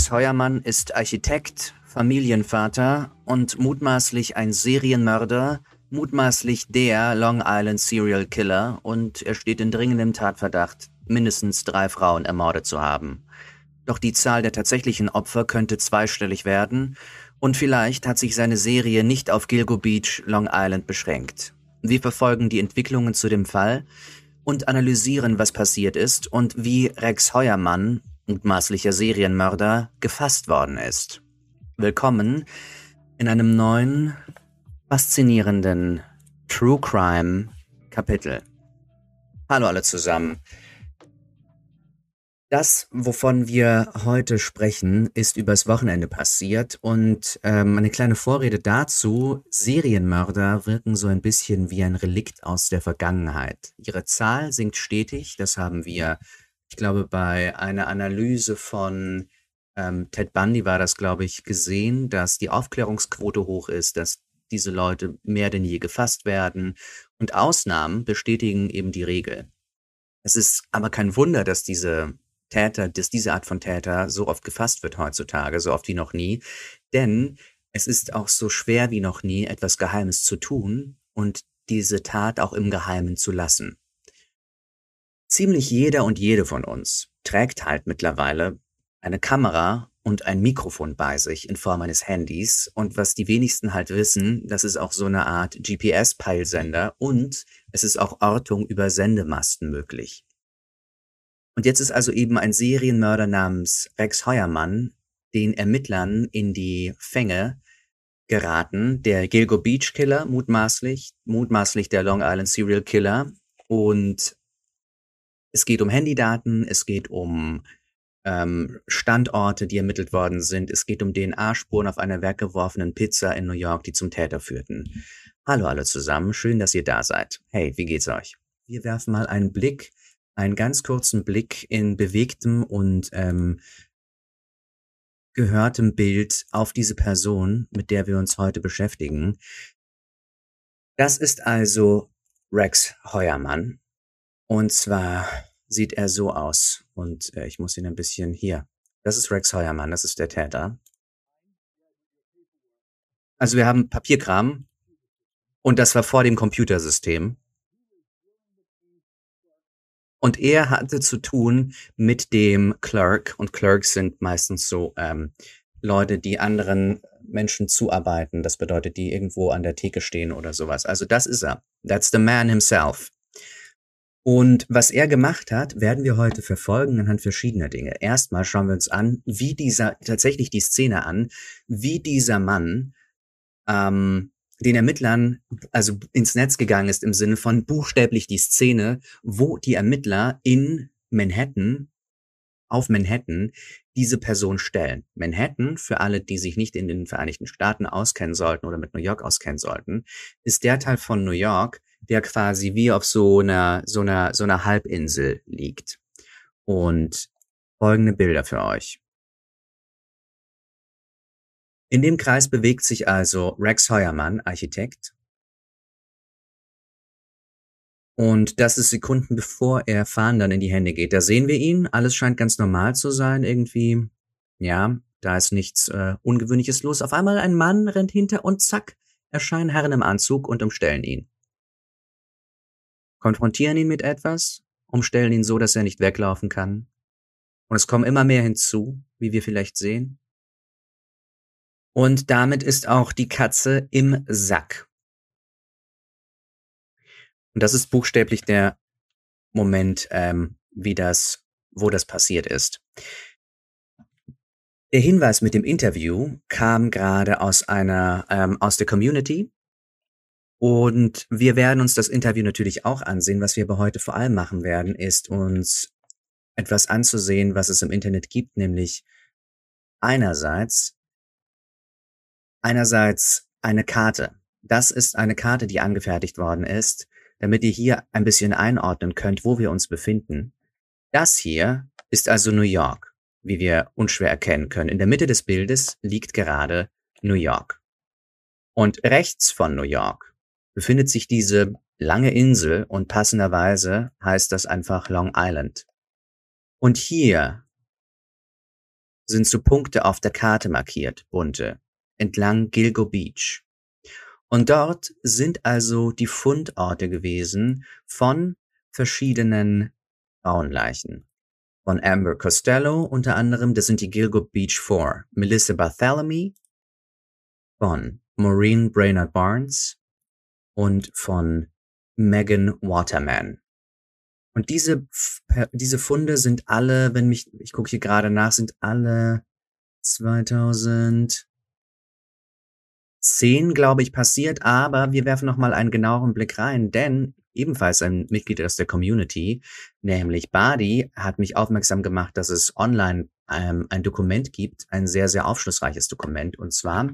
Rex Heuermann ist Architekt, Familienvater und mutmaßlich ein Serienmörder, mutmaßlich der Long Island Serial Killer und er steht in dringendem Tatverdacht, mindestens drei Frauen ermordet zu haben. Doch die Zahl der tatsächlichen Opfer könnte zweistellig werden und vielleicht hat sich seine Serie nicht auf Gilgo Beach, Long Island beschränkt. Wir verfolgen die Entwicklungen zu dem Fall und analysieren, was passiert ist und wie Rex Heuermann, mutmaßlicher Serienmörder, gefasst worden ist. Willkommen in einem neuen, faszinierenden True Crime Kapitel. Hallo alle zusammen. Das, wovon wir heute sprechen, ist übers Wochenende passiert und ähm, eine kleine Vorrede dazu. Serienmörder wirken so ein bisschen wie ein Relikt aus der Vergangenheit. Ihre Zahl sinkt stetig, das haben wir, ich glaube, bei einer Analyse von ähm, Ted Bundy war das, glaube ich, gesehen, dass die Aufklärungsquote hoch ist, dass diese Leute mehr denn je gefasst werden und Ausnahmen bestätigen eben die Regel. Es ist aber kein Wunder, dass diese Täter, dass diese Art von Täter so oft gefasst wird heutzutage, so oft wie noch nie. Denn es ist auch so schwer wie noch nie, etwas Geheimes zu tun und diese Tat auch im Geheimen zu lassen. Ziemlich jeder und jede von uns trägt halt mittlerweile eine Kamera und ein Mikrofon bei sich in Form eines Handys. Und was die wenigsten halt wissen, das ist auch so eine Art GPS-Peilsender und es ist auch Ortung über Sendemasten möglich. Und jetzt ist also eben ein Serienmörder namens Rex Heuermann den Ermittlern in die Fänge geraten. Der Gilgo Beach Killer, mutmaßlich, mutmaßlich der Long Island Serial Killer. Und es geht um Handydaten, es geht um ähm, Standorte, die ermittelt worden sind. Es geht um DNA-Spuren auf einer weggeworfenen Pizza in New York, die zum Täter führten. Hallo alle zusammen, schön, dass ihr da seid. Hey, wie geht's euch? Wir werfen mal einen Blick einen ganz kurzen Blick in bewegtem und ähm, gehörtem Bild auf diese Person, mit der wir uns heute beschäftigen. Das ist also Rex Heuermann. Und zwar sieht er so aus. Und äh, ich muss ihn ein bisschen hier. Das ist Rex Heuermann, das ist der Täter. Also wir haben Papierkram und das war vor dem Computersystem. Und er hatte zu tun mit dem Clerk. Und Clerks sind meistens so ähm, Leute, die anderen Menschen zuarbeiten. Das bedeutet, die irgendwo an der Theke stehen oder sowas. Also das ist er. That's the man himself. Und was er gemacht hat, werden wir heute verfolgen anhand verschiedener Dinge. Erstmal schauen wir uns an, wie dieser, tatsächlich die Szene an, wie dieser Mann ähm, den Ermittlern also ins Netz gegangen ist im Sinne von buchstäblich die Szene, wo die Ermittler in Manhattan auf Manhattan diese Person stellen. Manhattan, für alle, die sich nicht in den Vereinigten Staaten auskennen sollten oder mit New York auskennen sollten, ist der Teil von New York, der quasi wie auf so einer, so einer, so einer Halbinsel liegt. Und folgende Bilder für euch. In dem Kreis bewegt sich also Rex Heuermann, Architekt. Und das ist Sekunden bevor er Fahren dann in die Hände geht. Da sehen wir ihn. Alles scheint ganz normal zu sein irgendwie. Ja, da ist nichts äh, Ungewöhnliches los. Auf einmal ein Mann rennt hinter und zack, erscheinen Herren im Anzug und umstellen ihn. Konfrontieren ihn mit etwas, umstellen ihn so, dass er nicht weglaufen kann. Und es kommen immer mehr hinzu, wie wir vielleicht sehen. Und damit ist auch die Katze im Sack. Und das ist buchstäblich der Moment, ähm, wie das, wo das passiert ist. Der Hinweis mit dem Interview kam gerade aus einer, ähm, aus der Community. Und wir werden uns das Interview natürlich auch ansehen. Was wir aber heute vor allem machen werden, ist uns etwas anzusehen, was es im Internet gibt, nämlich einerseits einerseits eine Karte. Das ist eine Karte, die angefertigt worden ist, damit ihr hier ein bisschen einordnen könnt, wo wir uns befinden. Das hier ist also New York, wie wir unschwer erkennen können. In der Mitte des Bildes liegt gerade New York. Und rechts von New York befindet sich diese lange Insel und passenderweise heißt das einfach Long Island. Und hier sind so Punkte auf der Karte markiert, bunte, entlang Gilgo Beach. Und dort sind also die Fundorte gewesen von verschiedenen Frauenleichen. Von Amber Costello unter anderem, das sind die Gilgo Beach Four. Melissa Bartholomew von Maureen Brainerd Barnes und von Megan Waterman. Und diese, diese Funde sind alle, wenn mich, ich gucke hier gerade nach, sind alle 2000 10, glaube ich, passiert, aber wir werfen nochmal einen genaueren Blick rein, denn ebenfalls ein Mitglied aus der Community, nämlich Badi, hat mich aufmerksam gemacht, dass es online ähm, ein Dokument gibt, ein sehr, sehr aufschlussreiches Dokument, und zwar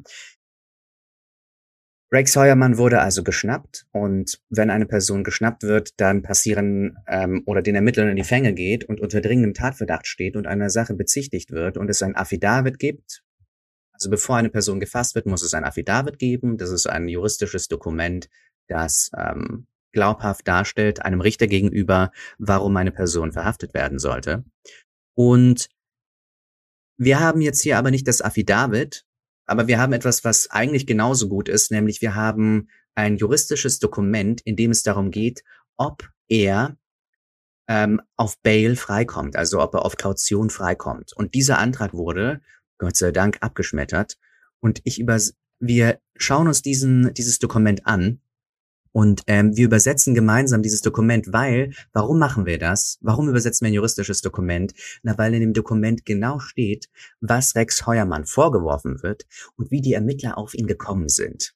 Rex Heuermann wurde also geschnappt und wenn eine Person geschnappt wird, dann passieren ähm, oder den Ermittlern in die Fänge geht und unter dringendem Tatverdacht steht und einer Sache bezichtigt wird und es ein Affidavit gibt, also bevor eine Person gefasst wird, muss es ein Affidavit geben. Das ist ein juristisches Dokument, das ähm, glaubhaft darstellt einem Richter gegenüber, warum eine Person verhaftet werden sollte. Und wir haben jetzt hier aber nicht das Affidavit, aber wir haben etwas, was eigentlich genauso gut ist, nämlich wir haben ein juristisches Dokument, in dem es darum geht, ob er ähm, auf Bail freikommt, also ob er auf Kaution freikommt. Und dieser Antrag wurde Gott sei Dank abgeschmettert. Und ich über, wir schauen uns diesen, dieses Dokument an und ähm, wir übersetzen gemeinsam dieses Dokument, weil, warum machen wir das? Warum übersetzen wir ein juristisches Dokument? Na, weil in dem Dokument genau steht, was Rex Heuermann vorgeworfen wird und wie die Ermittler auf ihn gekommen sind.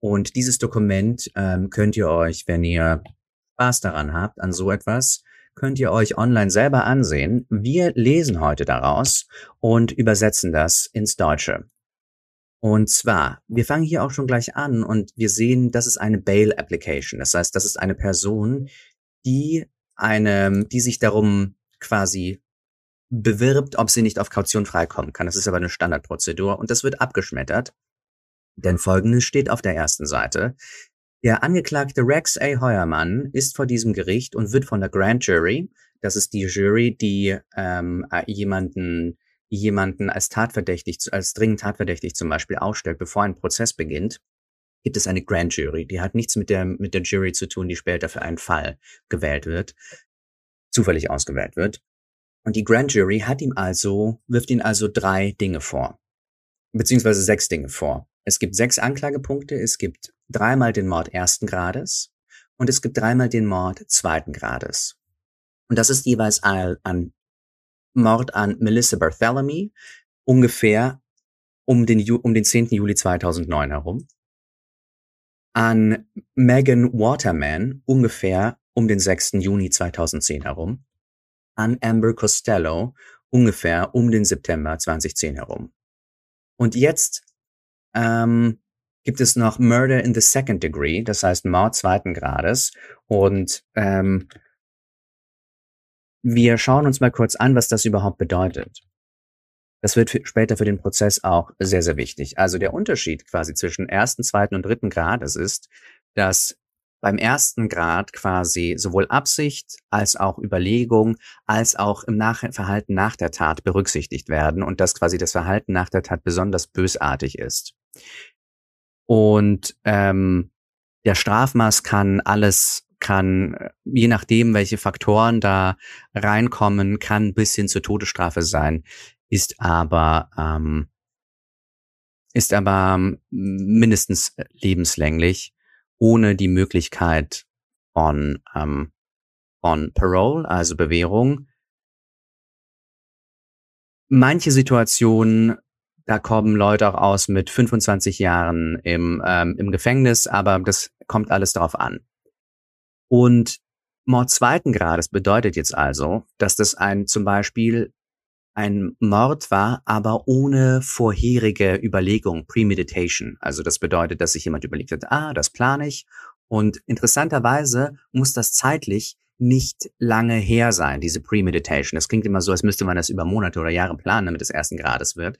Und dieses Dokument ähm, könnt ihr euch, wenn ihr Spaß daran habt, an so etwas, könnt ihr euch online selber ansehen. Wir lesen heute daraus und übersetzen das ins Deutsche. Und zwar, wir fangen hier auch schon gleich an und wir sehen, das ist eine Bail Application. Das heißt, das ist eine Person, die eine, die sich darum quasi bewirbt, ob sie nicht auf Kaution freikommen kann. Das ist aber eine Standardprozedur und das wird abgeschmettert. Denn folgendes steht auf der ersten Seite. Der Angeklagte Rex A. Heuermann ist vor diesem Gericht und wird von der Grand Jury, das ist die Jury, die ähm, äh, jemanden jemanden als tatverdächtig, als dringend tatverdächtig zum Beispiel ausstellt, bevor ein Prozess beginnt, gibt es eine Grand Jury. Die hat nichts mit der, mit der Jury zu tun, die später für einen Fall gewählt wird, zufällig ausgewählt wird. Und die Grand Jury hat ihm also, wirft ihm also drei Dinge vor. Beziehungsweise sechs Dinge vor. Es gibt sechs Anklagepunkte, es gibt dreimal den Mord ersten Grades und es gibt dreimal den Mord zweiten Grades. Und das ist jeweils an Mord an Melissa Bartholomew, ungefähr um den, um den 10. Juli 2009 herum. An Megan Waterman, ungefähr um den 6. Juni 2010 herum. An Amber Costello, ungefähr um den September 2010 herum. Und jetzt ähm, gibt es noch Murder in the Second Degree, das heißt Mord zweiten Grades. Und ähm, wir schauen uns mal kurz an, was das überhaupt bedeutet. Das wird später für den Prozess auch sehr, sehr wichtig. Also der Unterschied quasi zwischen ersten, zweiten und dritten Grades ist, dass beim ersten Grad quasi sowohl Absicht als auch Überlegung als auch im nach Verhalten nach der Tat berücksichtigt werden und dass quasi das Verhalten nach der Tat besonders bösartig ist. Und ähm, der Strafmaß kann alles, kann, je nachdem, welche Faktoren da reinkommen, kann bis hin zur Todesstrafe sein, ist aber, ähm, ist aber mindestens lebenslänglich, ohne die Möglichkeit von, ähm, von Parole, also Bewährung. Manche Situationen da kommen Leute auch aus mit 25 Jahren im, ähm, im Gefängnis, aber das kommt alles darauf an. Und Mord zweiten Grades bedeutet jetzt also, dass das ein zum Beispiel ein Mord war, aber ohne vorherige Überlegung, Premeditation. Also das bedeutet, dass sich jemand überlegt hat, ah, das plane ich. Und interessanterweise muss das zeitlich nicht lange her sein, diese Premeditation. Das klingt immer so, als müsste man das über Monate oder Jahre planen, damit es ersten Grades wird.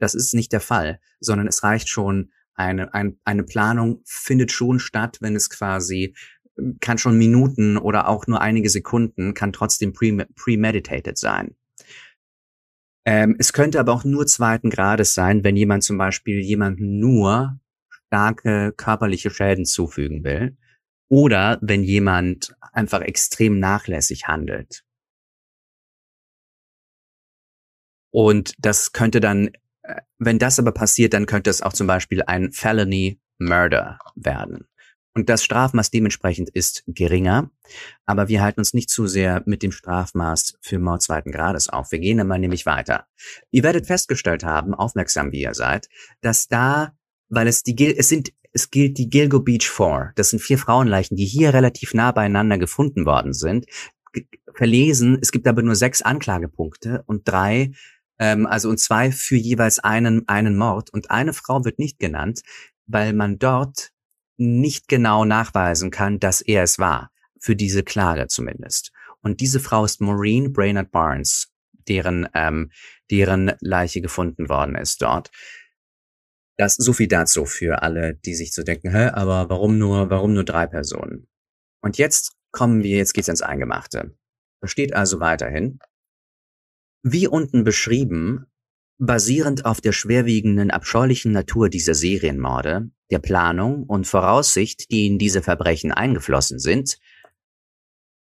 Das ist nicht der Fall, sondern es reicht schon, eine, ein, eine Planung findet schon statt, wenn es quasi kann schon Minuten oder auch nur einige Sekunden, kann trotzdem pre premeditated sein. Ähm, es könnte aber auch nur zweiten Grades sein, wenn jemand zum Beispiel jemandem nur starke körperliche Schäden zufügen will oder wenn jemand einfach extrem nachlässig handelt. Und das könnte dann, äh, wenn das aber passiert, dann könnte es auch zum Beispiel ein Felony Murder werden. Und das Strafmaß dementsprechend ist geringer, aber wir halten uns nicht zu sehr mit dem Strafmaß für Mord zweiten Grades auf. Wir gehen einmal nämlich weiter. Ihr werdet festgestellt haben, aufmerksam wie ihr seid, dass da, weil es die, es sind, es gilt die Gilgo Beach Four. Das sind vier Frauenleichen, die hier relativ nah beieinander gefunden worden sind. Verlesen, es gibt aber nur sechs Anklagepunkte und drei ähm, also und zwei für jeweils einen, einen Mord. Und eine Frau wird nicht genannt, weil man dort nicht genau nachweisen kann, dass er es war. Für diese Klage zumindest. Und diese Frau ist Maureen Brainerd Barnes, deren, ähm, deren Leiche gefunden worden ist dort. Das, so viel dazu für alle, die sich zu so denken, hä, aber warum nur, warum nur drei Personen? Und jetzt kommen wir, jetzt geht's ins Eingemachte. Da steht also weiterhin, wie unten beschrieben, basierend auf der schwerwiegenden, abscheulichen Natur dieser Serienmorde, der Planung und Voraussicht, die in diese Verbrechen eingeflossen sind,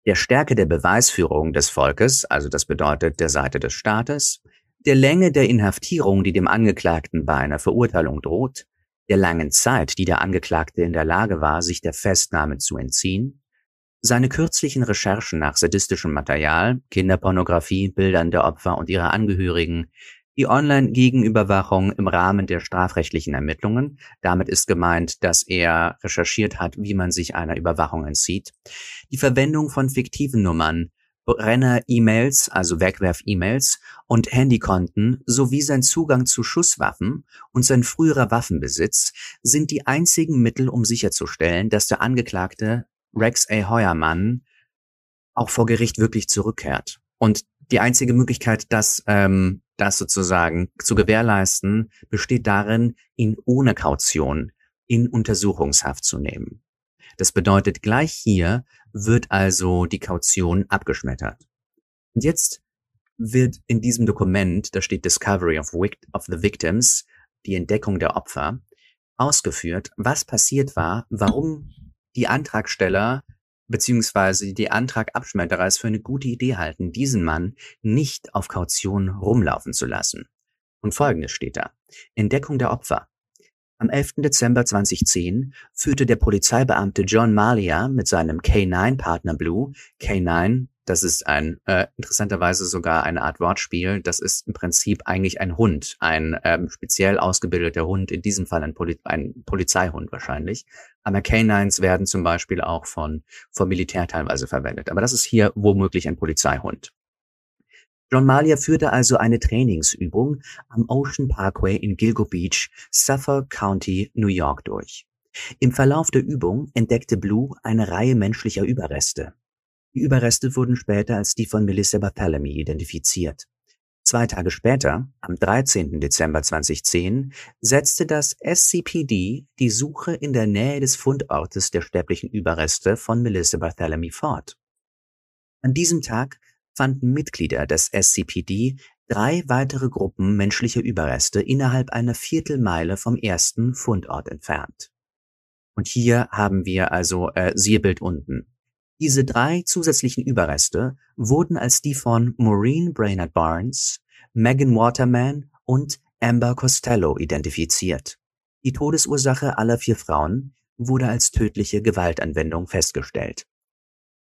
der Stärke der Beweisführung des Volkes, also das bedeutet der Seite des Staates, der Länge der Inhaftierung, die dem Angeklagten bei einer Verurteilung droht, der langen Zeit, die der Angeklagte in der Lage war, sich der Festnahme zu entziehen, seine kürzlichen Recherchen nach sadistischem Material, Kinderpornografie, Bildern der Opfer und ihrer Angehörigen, die Online-Gegenüberwachung im Rahmen der strafrechtlichen Ermittlungen. Damit ist gemeint, dass er recherchiert hat, wie man sich einer Überwachung entzieht. Die Verwendung von fiktiven Nummern, Brenner-E-Mails, also Wegwerf-E-Mails und Handykonten sowie sein Zugang zu Schusswaffen und sein früherer Waffenbesitz sind die einzigen Mittel, um sicherzustellen, dass der Angeklagte Rex A. Heuermann auch vor Gericht wirklich zurückkehrt. Und die einzige Möglichkeit, das, ähm, das sozusagen zu gewährleisten, besteht darin, ihn ohne Kaution in Untersuchungshaft zu nehmen. Das bedeutet, gleich hier wird also die Kaution abgeschmettert. Und jetzt wird in diesem Dokument, da steht Discovery of, of the Victims, die Entdeckung der Opfer, ausgeführt, was passiert war, warum die Antragsteller beziehungsweise die Antragabschmetterer es für eine gute Idee halten, diesen Mann nicht auf Kaution rumlaufen zu lassen. Und folgendes steht da. Entdeckung der Opfer. Am 11. Dezember 2010 führte der Polizeibeamte John Malia mit seinem K9-Partner Blue, K9 das ist ein äh, interessanterweise sogar eine Art Wortspiel. Das ist im Prinzip eigentlich ein Hund, ein ähm, speziell ausgebildeter Hund, in diesem Fall ein, Poli ein Polizeihund wahrscheinlich. Aber Canines werden zum Beispiel auch von, vom Militär teilweise verwendet. Aber das ist hier womöglich ein Polizeihund. John Malia führte also eine Trainingsübung am Ocean Parkway in Gilgo Beach, Suffolk County, New York durch. Im Verlauf der Übung entdeckte Blue eine Reihe menschlicher Überreste. Die Überreste wurden später als die von Melissa Barthélemy identifiziert. Zwei Tage später, am 13. Dezember 2010, setzte das SCPD die Suche in der Nähe des Fundortes der sterblichen Überreste von Melissa Barthélemy fort. An diesem Tag fanden Mitglieder des SCPD drei weitere Gruppen menschlicher Überreste innerhalb einer Viertelmeile vom ersten Fundort entfernt. Und hier haben wir also äh, siehe Bild unten. Diese drei zusätzlichen Überreste wurden als die von Maureen Brainerd Barnes, Megan Waterman und Amber Costello identifiziert. Die Todesursache aller vier Frauen wurde als tödliche Gewaltanwendung festgestellt.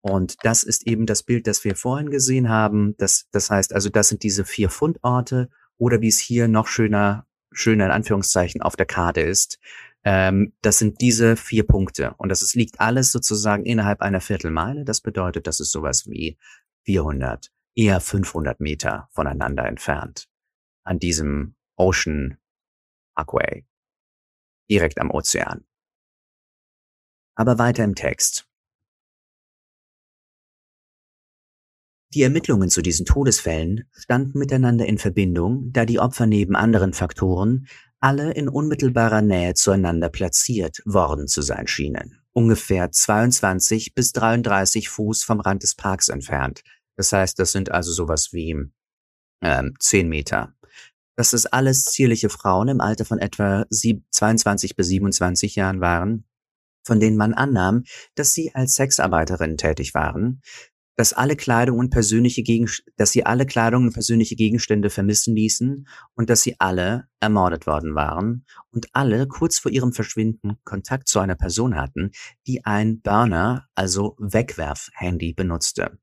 Und das ist eben das Bild, das wir vorhin gesehen haben. Das, das heißt also, das sind diese vier Fundorte oder wie es hier noch schöner, schöner in Anführungszeichen auf der Karte ist, ähm, das sind diese vier Punkte. Und das ist, liegt alles sozusagen innerhalb einer Viertelmeile. Das bedeutet, das ist sowas wie 400, eher 500 Meter voneinander entfernt. An diesem Ocean Parkway. Direkt am Ozean. Aber weiter im Text. Die Ermittlungen zu diesen Todesfällen standen miteinander in Verbindung, da die Opfer neben anderen Faktoren alle in unmittelbarer Nähe zueinander platziert worden zu sein schienen, ungefähr 22 bis 33 Fuß vom Rand des Parks entfernt. Das heißt, das sind also sowas wie ähm, 10 Meter. Dass es alles zierliche Frauen im Alter von etwa 22 bis 27 Jahren waren, von denen man annahm, dass sie als Sexarbeiterinnen tätig waren, dass alle Kleidung und persönliche Gegenst dass sie alle Kleidung und persönliche Gegenstände vermissen ließen und dass sie alle ermordet worden waren und alle kurz vor ihrem Verschwinden Kontakt zu einer Person hatten, die ein Burner, also Wegwerf-Handy benutzte.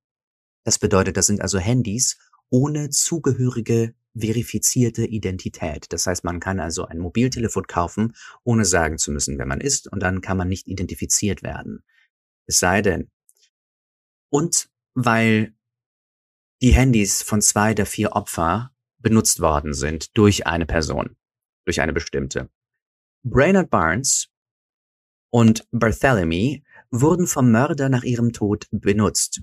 Das bedeutet, das sind also Handys ohne zugehörige verifizierte Identität. Das heißt, man kann also ein Mobiltelefon kaufen, ohne sagen zu müssen, wer man ist, und dann kann man nicht identifiziert werden. Es sei denn, und weil die Handys von zwei der vier Opfer benutzt worden sind durch eine Person, durch eine bestimmte. Brainerd Barnes und Barthélemy wurden vom Mörder nach ihrem Tod benutzt.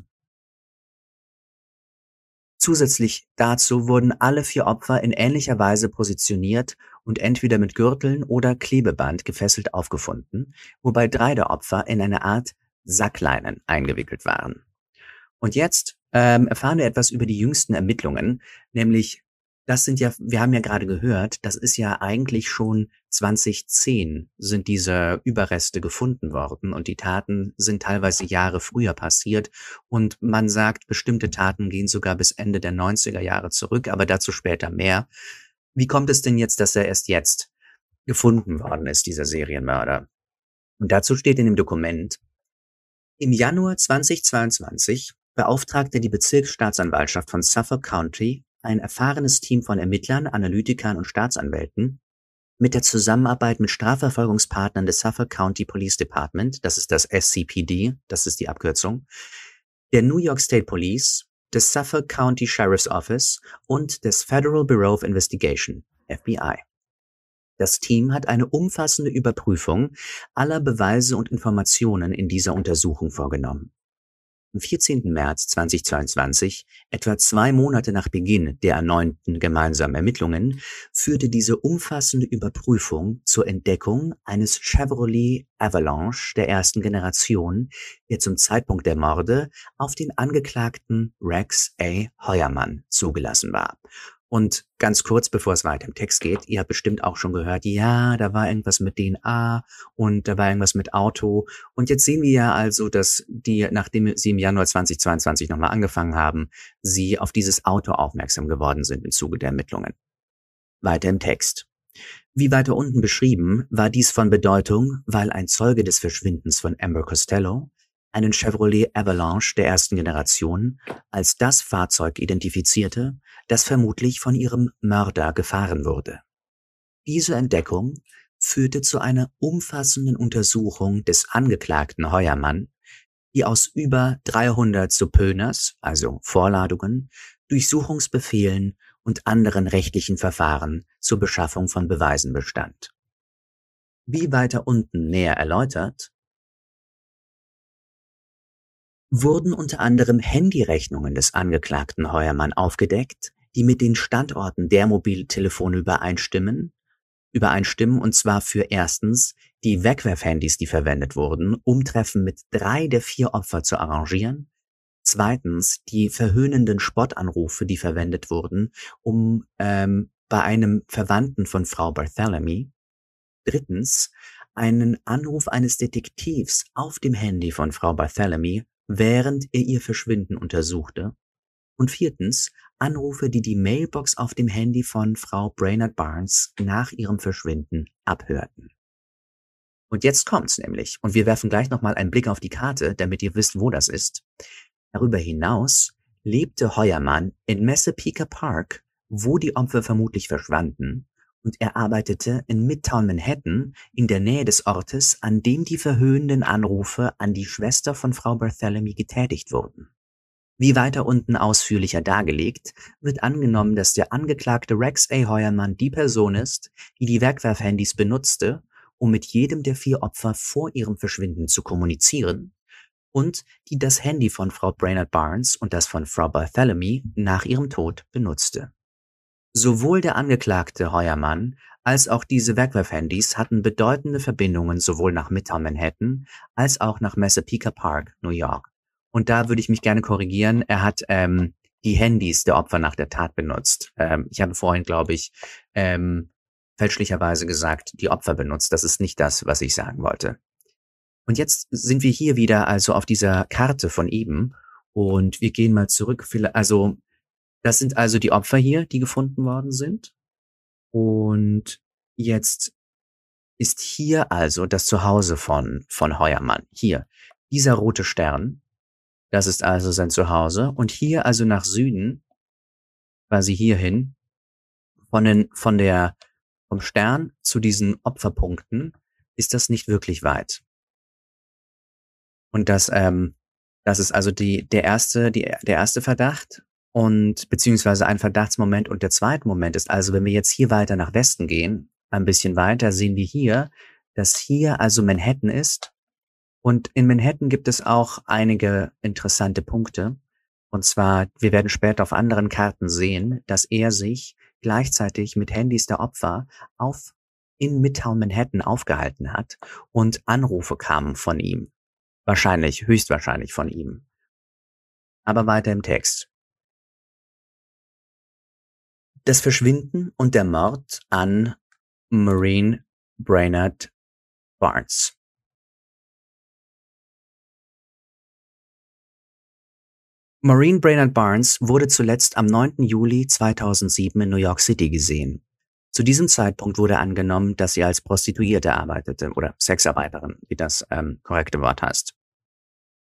Zusätzlich dazu wurden alle vier Opfer in ähnlicher Weise positioniert und entweder mit Gürteln oder Klebeband gefesselt aufgefunden, wobei drei der Opfer in eine Art Sackleinen eingewickelt waren. Und jetzt ähm, erfahren wir etwas über die jüngsten Ermittlungen, nämlich das sind ja, wir haben ja gerade gehört, das ist ja eigentlich schon 2010 sind diese Überreste gefunden worden und die Taten sind teilweise Jahre früher passiert und man sagt, bestimmte Taten gehen sogar bis Ende der 90er Jahre zurück, aber dazu später mehr. Wie kommt es denn jetzt, dass er erst jetzt gefunden worden ist, dieser Serienmörder? Und dazu steht in dem Dokument, im Januar 2022 beauftragte die Bezirksstaatsanwaltschaft von Suffolk County ein erfahrenes Team von Ermittlern, Analytikern und Staatsanwälten mit der Zusammenarbeit mit Strafverfolgungspartnern des Suffolk County Police Department, das ist das SCPD, das ist die Abkürzung, der New York State Police, des Suffolk County Sheriff's Office und des Federal Bureau of Investigation, FBI. Das Team hat eine umfassende Überprüfung aller Beweise und Informationen in dieser Untersuchung vorgenommen. Am 14. März 2022, etwa zwei Monate nach Beginn der erneuten gemeinsamen Ermittlungen, führte diese umfassende Überprüfung zur Entdeckung eines Chevrolet Avalanche der ersten Generation, der zum Zeitpunkt der Morde auf den Angeklagten Rex A. Heuermann zugelassen war und ganz kurz, bevor es weiter im Text geht, ihr habt bestimmt auch schon gehört, ja, da war irgendwas mit DNA und da war irgendwas mit Auto. Und jetzt sehen wir ja also, dass die, nachdem sie im Januar 2022 nochmal angefangen haben, sie auf dieses Auto aufmerksam geworden sind im Zuge der Ermittlungen. Weiter im Text. Wie weiter unten beschrieben, war dies von Bedeutung, weil ein Zeuge des Verschwindens von Amber Costello einen Chevrolet Avalanche der ersten Generation als das Fahrzeug identifizierte, das vermutlich von ihrem Mörder gefahren wurde. Diese Entdeckung führte zu einer umfassenden Untersuchung des Angeklagten Heuermann, die aus über 300 Subpoenas, also Vorladungen, Durchsuchungsbefehlen und anderen rechtlichen Verfahren zur Beschaffung von Beweisen bestand. Wie weiter unten näher erläutert, wurden unter anderem Handyrechnungen des Angeklagten Heuermann aufgedeckt, die mit den Standorten der Mobiltelefone übereinstimmen, übereinstimmen und zwar für erstens die Wegwerfhandys, die verwendet wurden, um Treffen mit drei der vier Opfer zu arrangieren, zweitens die verhöhnenden Spottanrufe, die verwendet wurden, um ähm, bei einem Verwandten von Frau Barthélemy, drittens einen Anruf eines Detektivs auf dem Handy von Frau Barthélemy während er ihr Verschwinden untersuchte. Und viertens, Anrufe, die die Mailbox auf dem Handy von Frau Brainerd Barnes nach ihrem Verschwinden abhörten. Und jetzt kommt's nämlich, und wir werfen gleich nochmal einen Blick auf die Karte, damit ihr wisst, wo das ist. Darüber hinaus lebte Heuermann in Massapequa Park, wo die Opfer vermutlich verschwanden, und er arbeitete in Midtown Manhattan in der Nähe des Ortes, an dem die verhöhnenden Anrufe an die Schwester von Frau Barthélemy getätigt wurden. Wie weiter unten ausführlicher dargelegt, wird angenommen, dass der Angeklagte Rex A. Heuermann die Person ist, die die Wegwerfhandys benutzte, um mit jedem der vier Opfer vor ihrem Verschwinden zu kommunizieren und die das Handy von Frau Brainerd Barnes und das von Frau Barthélemy nach ihrem Tod benutzte. Sowohl der Angeklagte Heuermann als auch diese Wegwerfhandys hatten bedeutende Verbindungen sowohl nach Midtown Manhattan als auch nach Massapequa Park, New York. Und da würde ich mich gerne korrigieren. Er hat ähm, die Handys der Opfer nach der Tat benutzt. Ähm, ich habe vorhin, glaube ich, ähm, fälschlicherweise gesagt, die Opfer benutzt. Das ist nicht das, was ich sagen wollte. Und jetzt sind wir hier wieder also auf dieser Karte von eben und wir gehen mal zurück. Also das sind also die Opfer hier, die gefunden worden sind. Und jetzt ist hier also das Zuhause von, von Heuermann. Hier, dieser rote Stern, das ist also sein Zuhause. Und hier also nach Süden, quasi hierhin, von, den, von der, vom Stern zu diesen Opferpunkten, ist das nicht wirklich weit. Und das, ähm, das ist also die, der erste, die, der erste Verdacht und beziehungsweise ein Verdachtsmoment und der zweite Moment ist also, wenn wir jetzt hier weiter nach Westen gehen, ein bisschen weiter, sehen wir hier, dass hier also Manhattan ist. Und in Manhattan gibt es auch einige interessante Punkte. Und zwar, wir werden später auf anderen Karten sehen, dass er sich gleichzeitig mit Handys der Opfer auf in Midtown Manhattan aufgehalten hat und Anrufe kamen von ihm. Wahrscheinlich, höchstwahrscheinlich von ihm. Aber weiter im Text. Das Verschwinden und der Mord an Maureen Brainerd Barnes. Maureen Brainerd Barnes wurde zuletzt am 9. Juli 2007 in New York City gesehen. Zu diesem Zeitpunkt wurde angenommen, dass sie als Prostituierte arbeitete oder Sexarbeiterin, wie das ähm, korrekte Wort heißt.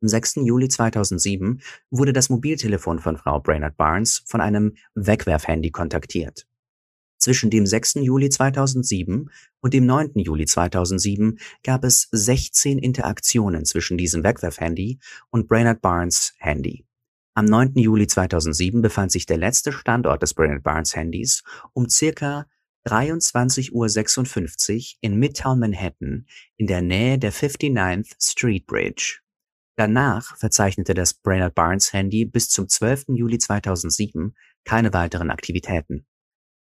Am 6. Juli 2007 wurde das Mobiltelefon von Frau Brainerd Barnes von einem Wegwerfhandy kontaktiert. Zwischen dem 6. Juli 2007 und dem 9. Juli 2007 gab es 16 Interaktionen zwischen diesem Wegwerfhandy und Brainerd Barnes Handy. Am 9. Juli 2007 befand sich der letzte Standort des Brainerd Barnes Handys um circa 23.56 Uhr in Midtown Manhattan in der Nähe der 59th Street Bridge. Danach verzeichnete das Brainerd Barnes Handy bis zum 12. Juli 2007 keine weiteren Aktivitäten.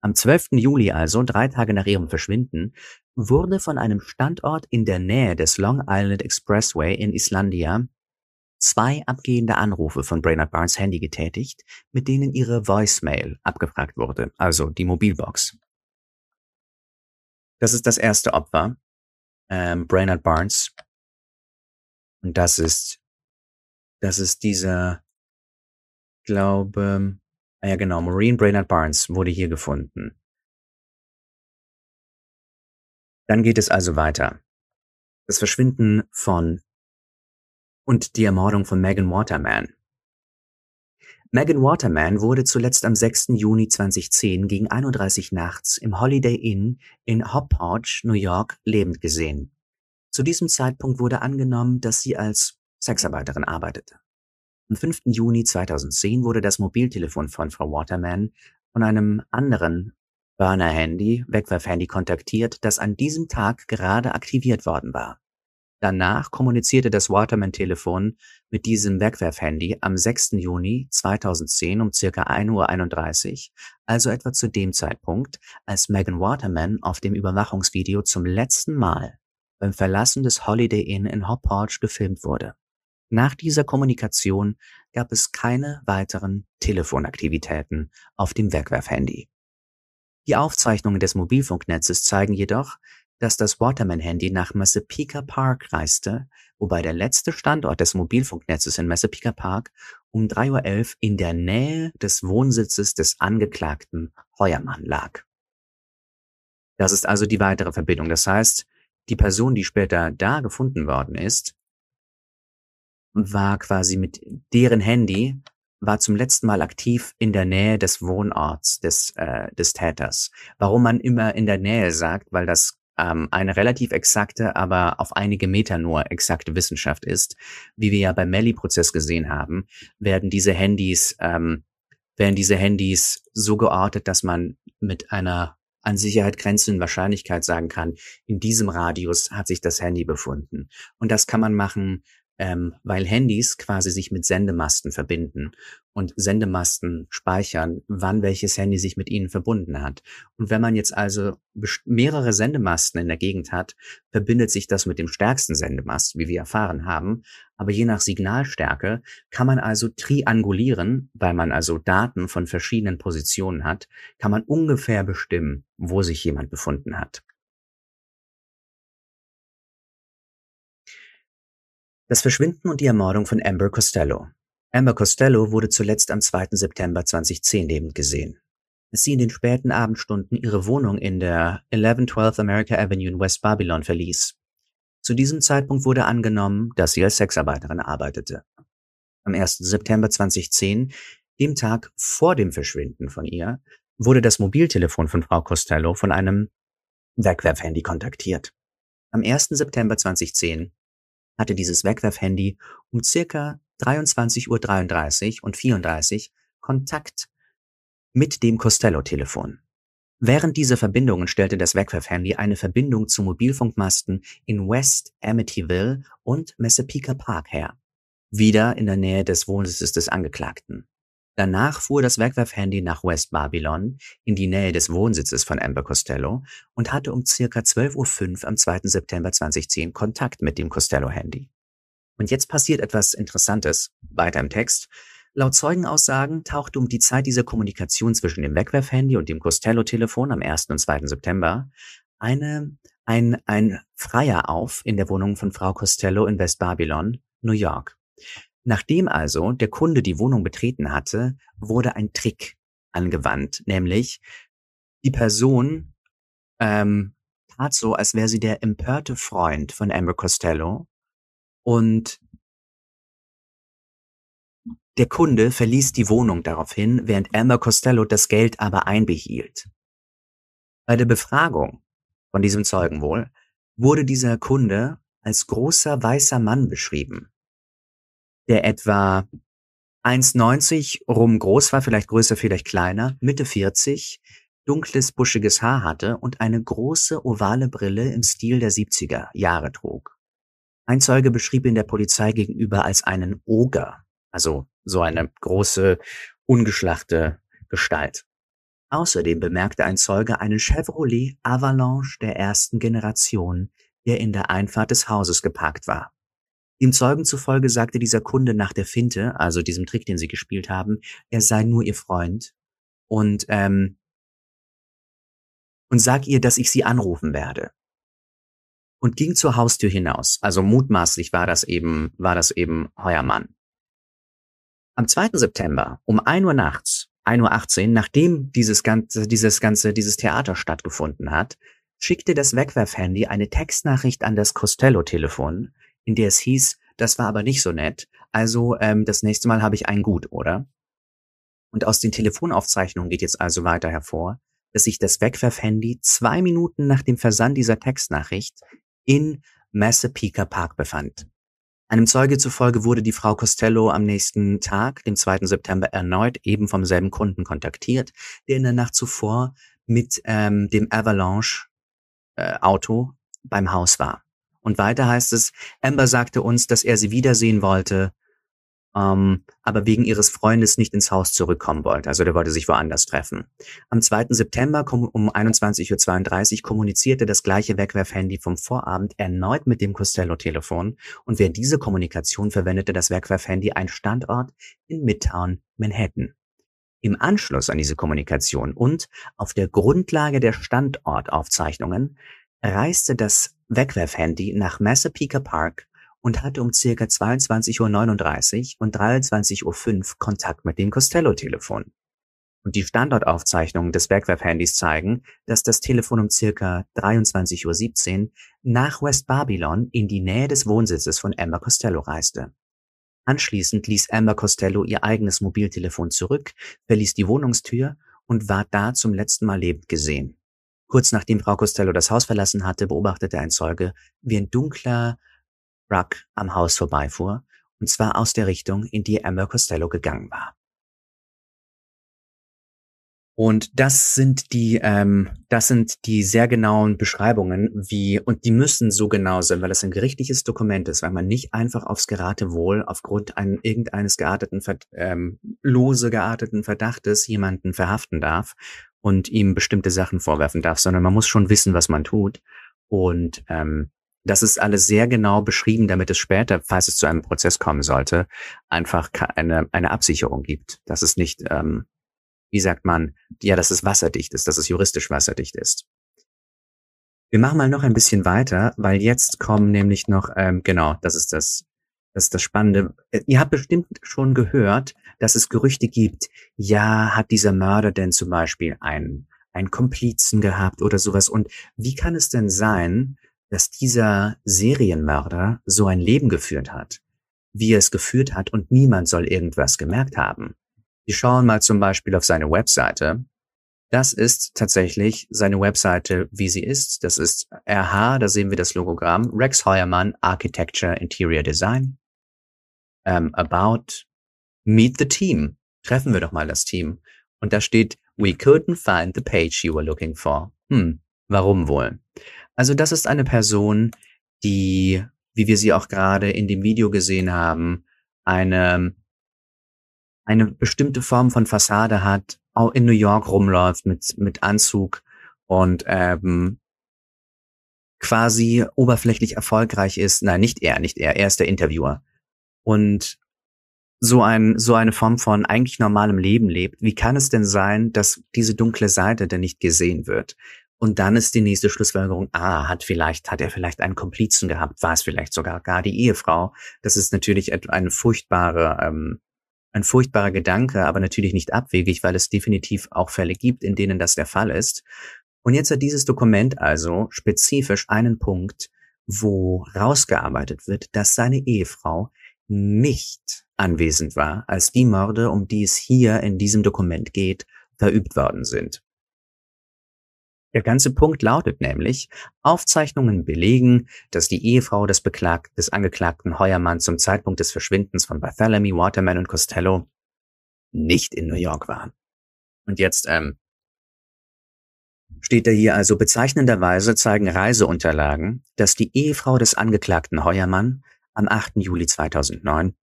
Am 12. Juli also, drei Tage nach ihrem Verschwinden, wurde von einem Standort in der Nähe des Long Island Expressway in Islandia zwei abgehende Anrufe von Brainerd Barnes Handy getätigt, mit denen ihre Voicemail abgefragt wurde, also die Mobilbox. Das ist das erste Opfer, ähm, Brainerd Barnes. Und das ist, das ist dieser, glaube, ah ja genau, Maureen Brainerd Barnes wurde hier gefunden. Dann geht es also weiter. Das Verschwinden von und die Ermordung von Megan Waterman. Megan Waterman wurde zuletzt am 6. Juni 2010 gegen 31 nachts im Holiday Inn in Hauppauge, New York, lebend gesehen. Zu diesem Zeitpunkt wurde angenommen, dass sie als Sexarbeiterin arbeitete. Am 5. Juni 2010 wurde das Mobiltelefon von Frau Waterman von einem anderen Burner-Handy, Wegwerfhandy kontaktiert, das an diesem Tag gerade aktiviert worden war. Danach kommunizierte das Waterman-Telefon mit diesem Wegwerfhandy am 6. Juni 2010 um circa 1.31 Uhr, also etwa zu dem Zeitpunkt, als Megan Waterman auf dem Überwachungsvideo zum letzten Mal beim Verlassen des Holiday Inn in Hauppauge gefilmt wurde. Nach dieser Kommunikation gab es keine weiteren Telefonaktivitäten auf dem Wegwerfhandy. Die Aufzeichnungen des Mobilfunknetzes zeigen jedoch, dass das Waterman-Handy nach Massapequa Park reiste, wobei der letzte Standort des Mobilfunknetzes in Massapequa Park um 3.11 Uhr in der Nähe des Wohnsitzes des Angeklagten Heuermann lag. Das ist also die weitere Verbindung. Das heißt, die Person, die später da gefunden worden ist, war quasi mit deren Handy war zum letzten Mal aktiv in der Nähe des Wohnorts des, äh, des Täters. Warum man immer in der Nähe sagt, weil das ähm, eine relativ exakte, aber auf einige Meter nur exakte Wissenschaft ist. Wie wir ja beim Melly-Prozess gesehen haben, werden diese Handys, ähm, werden diese Handys so geortet, dass man mit einer an Sicherheit grenzenden Wahrscheinlichkeit sagen kann, in diesem Radius hat sich das Handy befunden. Und das kann man machen ähm, weil Handys quasi sich mit Sendemasten verbinden und Sendemasten speichern, wann welches Handy sich mit ihnen verbunden hat. Und wenn man jetzt also mehrere Sendemasten in der Gegend hat, verbindet sich das mit dem stärksten Sendemast, wie wir erfahren haben. Aber je nach Signalstärke kann man also triangulieren, weil man also Daten von verschiedenen Positionen hat, kann man ungefähr bestimmen, wo sich jemand befunden hat. Das Verschwinden und die Ermordung von Amber Costello. Amber Costello wurde zuletzt am 2. September 2010 lebend gesehen. Als sie in den späten Abendstunden ihre Wohnung in der 1112 America Avenue in West Babylon verließ. Zu diesem Zeitpunkt wurde angenommen, dass sie als Sexarbeiterin arbeitete. Am 1. September 2010, dem Tag vor dem Verschwinden von ihr, wurde das Mobiltelefon von Frau Costello von einem Wegwerfhandy kontaktiert. Am 1. September 2010 hatte dieses Wegwerfhandy um circa 23.33 Uhr und 34 Kontakt mit dem Costello-Telefon. Während dieser Verbindungen stellte das Wegwerfhandy eine Verbindung zu Mobilfunkmasten in West Amityville und Massapequa Park her, wieder in der Nähe des Wohnsitzes des Angeklagten. Danach fuhr das Wegwerfhandy nach West Babylon in die Nähe des Wohnsitzes von Amber Costello und hatte um circa 12.05 Uhr am 2. September 2010 Kontakt mit dem Costello-Handy. Und jetzt passiert etwas Interessantes weiter im Text. Laut Zeugenaussagen tauchte um die Zeit dieser Kommunikation zwischen dem Wegwerfhandy und dem Costello-Telefon am 1. und 2. September eine, ein, ein Freier auf in der Wohnung von Frau Costello in West Babylon, New York. Nachdem also der Kunde die Wohnung betreten hatte, wurde ein Trick angewandt, nämlich die Person ähm, tat so, als wäre sie der empörte Freund von Amber Costello und der Kunde verließ die Wohnung daraufhin, während Amber Costello das Geld aber einbehielt. Bei der Befragung von diesem Zeugen wohl wurde dieser Kunde als großer weißer Mann beschrieben der etwa 1,90 rum groß war, vielleicht größer, vielleicht kleiner, Mitte 40, dunkles, buschiges Haar hatte und eine große ovale Brille im Stil der 70er Jahre trug. Ein Zeuge beschrieb ihn der Polizei gegenüber als einen Oger, also so eine große, ungeschlachte Gestalt. Außerdem bemerkte ein Zeuge einen Chevrolet Avalanche der ersten Generation, der in der Einfahrt des Hauses geparkt war. Dem Zeugen zufolge sagte dieser Kunde nach der Finte, also diesem Trick, den sie gespielt haben, er sei nur ihr Freund und ähm, und sag ihr, dass ich sie anrufen werde. Und ging zur Haustür hinaus. Also mutmaßlich war das eben, war das eben Heuermann. Am 2. September um 1 Uhr nachts, 1.18 Uhr, nachdem dieses ganze, dieses ganze, dieses Theater stattgefunden hat, schickte das Wegwerfhandy eine Textnachricht an das Costello-Telefon, in der es hieß, das war aber nicht so nett, also ähm, das nächste Mal habe ich einen gut, oder? Und aus den Telefonaufzeichnungen geht jetzt also weiter hervor, dass sich das Wegwerfhandy zwei Minuten nach dem Versand dieser Textnachricht in Massapequa Park befand. Einem Zeuge zufolge wurde die Frau Costello am nächsten Tag, dem 2. September, erneut eben vom selben Kunden kontaktiert, der in der Nacht zuvor mit ähm, dem Avalanche äh, beim Haus war. Und weiter heißt es, Amber sagte uns, dass er sie wiedersehen wollte, ähm, aber wegen ihres Freundes nicht ins Haus zurückkommen wollte. Also der wollte sich woanders treffen. Am 2. September um 21.32 Uhr kommunizierte das gleiche Wegwerfhandy vom Vorabend erneut mit dem Costello-Telefon und während dieser Kommunikation verwendete das Wegwerfhandy einen Standort in Midtown, Manhattan. Im Anschluss an diese Kommunikation und auf der Grundlage der Standortaufzeichnungen reiste das Wegwerfhandy nach Massapequa Park und hatte um circa 22.39 Uhr und 23.05 Uhr Kontakt mit dem Costello-Telefon. Und die Standortaufzeichnungen des Wegwerfhandys zeigen, dass das Telefon um circa 23.17 Uhr nach West Babylon in die Nähe des Wohnsitzes von Amber Costello reiste. Anschließend ließ Amber Costello ihr eigenes Mobiltelefon zurück, verließ die Wohnungstür und war da zum letzten Mal lebend gesehen. Kurz nachdem Frau Costello das Haus verlassen hatte, beobachtete ein Zeuge, wie ein dunkler Ruck am Haus vorbeifuhr, und zwar aus der Richtung, in die Amber Costello gegangen war. Und das sind die, ähm, das sind die sehr genauen Beschreibungen, wie, und die müssen so genau sein, weil das ein gerichtliches Dokument ist, weil man nicht einfach aufs Geratewohl aufgrund ein, irgendeines gearteten, ähm, lose gearteten Verdachtes jemanden verhaften darf und ihm bestimmte Sachen vorwerfen darf, sondern man muss schon wissen, was man tut. Und ähm, das ist alles sehr genau beschrieben, damit es später, falls es zu einem Prozess kommen sollte, einfach eine, eine Absicherung gibt, dass es nicht ähm, wie sagt man, ja, dass es wasserdicht ist, dass es juristisch wasserdicht ist. Wir machen mal noch ein bisschen weiter, weil jetzt kommen nämlich noch, ähm, genau, das ist das, das ist das Spannende. Äh, ihr habt bestimmt schon gehört, dass es Gerüchte gibt, ja, hat dieser Mörder denn zum Beispiel einen, einen Komplizen gehabt oder sowas? Und wie kann es denn sein, dass dieser Serienmörder so ein Leben geführt hat, wie er es geführt hat und niemand soll irgendwas gemerkt haben? Wir schauen mal zum Beispiel auf seine Webseite. Das ist tatsächlich seine Webseite, wie sie ist. Das ist RH, da sehen wir das Logogramm. Rex Heuermann, Architecture, Interior Design. Um, about, meet the team. Treffen wir doch mal das Team. Und da steht, we couldn't find the page you were looking for. Hm, warum wohl? Also das ist eine Person, die, wie wir sie auch gerade in dem Video gesehen haben, eine eine bestimmte Form von Fassade hat, auch in New York rumläuft mit, mit Anzug und ähm, quasi oberflächlich erfolgreich ist. Nein, nicht er, nicht er, er ist der Interviewer. Und so ein, so eine Form von eigentlich normalem Leben lebt, wie kann es denn sein, dass diese dunkle Seite denn nicht gesehen wird? Und dann ist die nächste Schlussfolgerung, ah, hat vielleicht, hat er vielleicht einen Komplizen gehabt, war es vielleicht sogar gar die Ehefrau. Das ist natürlich eine furchtbare ähm, ein furchtbarer Gedanke, aber natürlich nicht abwegig, weil es definitiv auch Fälle gibt, in denen das der Fall ist. Und jetzt hat dieses Dokument also spezifisch einen Punkt, wo rausgearbeitet wird, dass seine Ehefrau nicht anwesend war, als die Morde, um die es hier in diesem Dokument geht, verübt worden sind. Der ganze Punkt lautet nämlich, Aufzeichnungen belegen, dass die Ehefrau des, Beklag des Angeklagten Heuermann zum Zeitpunkt des Verschwindens von Bartholomew, Waterman und Costello nicht in New York war. Und jetzt ähm, steht da hier also bezeichnenderweise zeigen Reiseunterlagen, dass die Ehefrau des Angeklagten Heuermann am 8. Juli 2009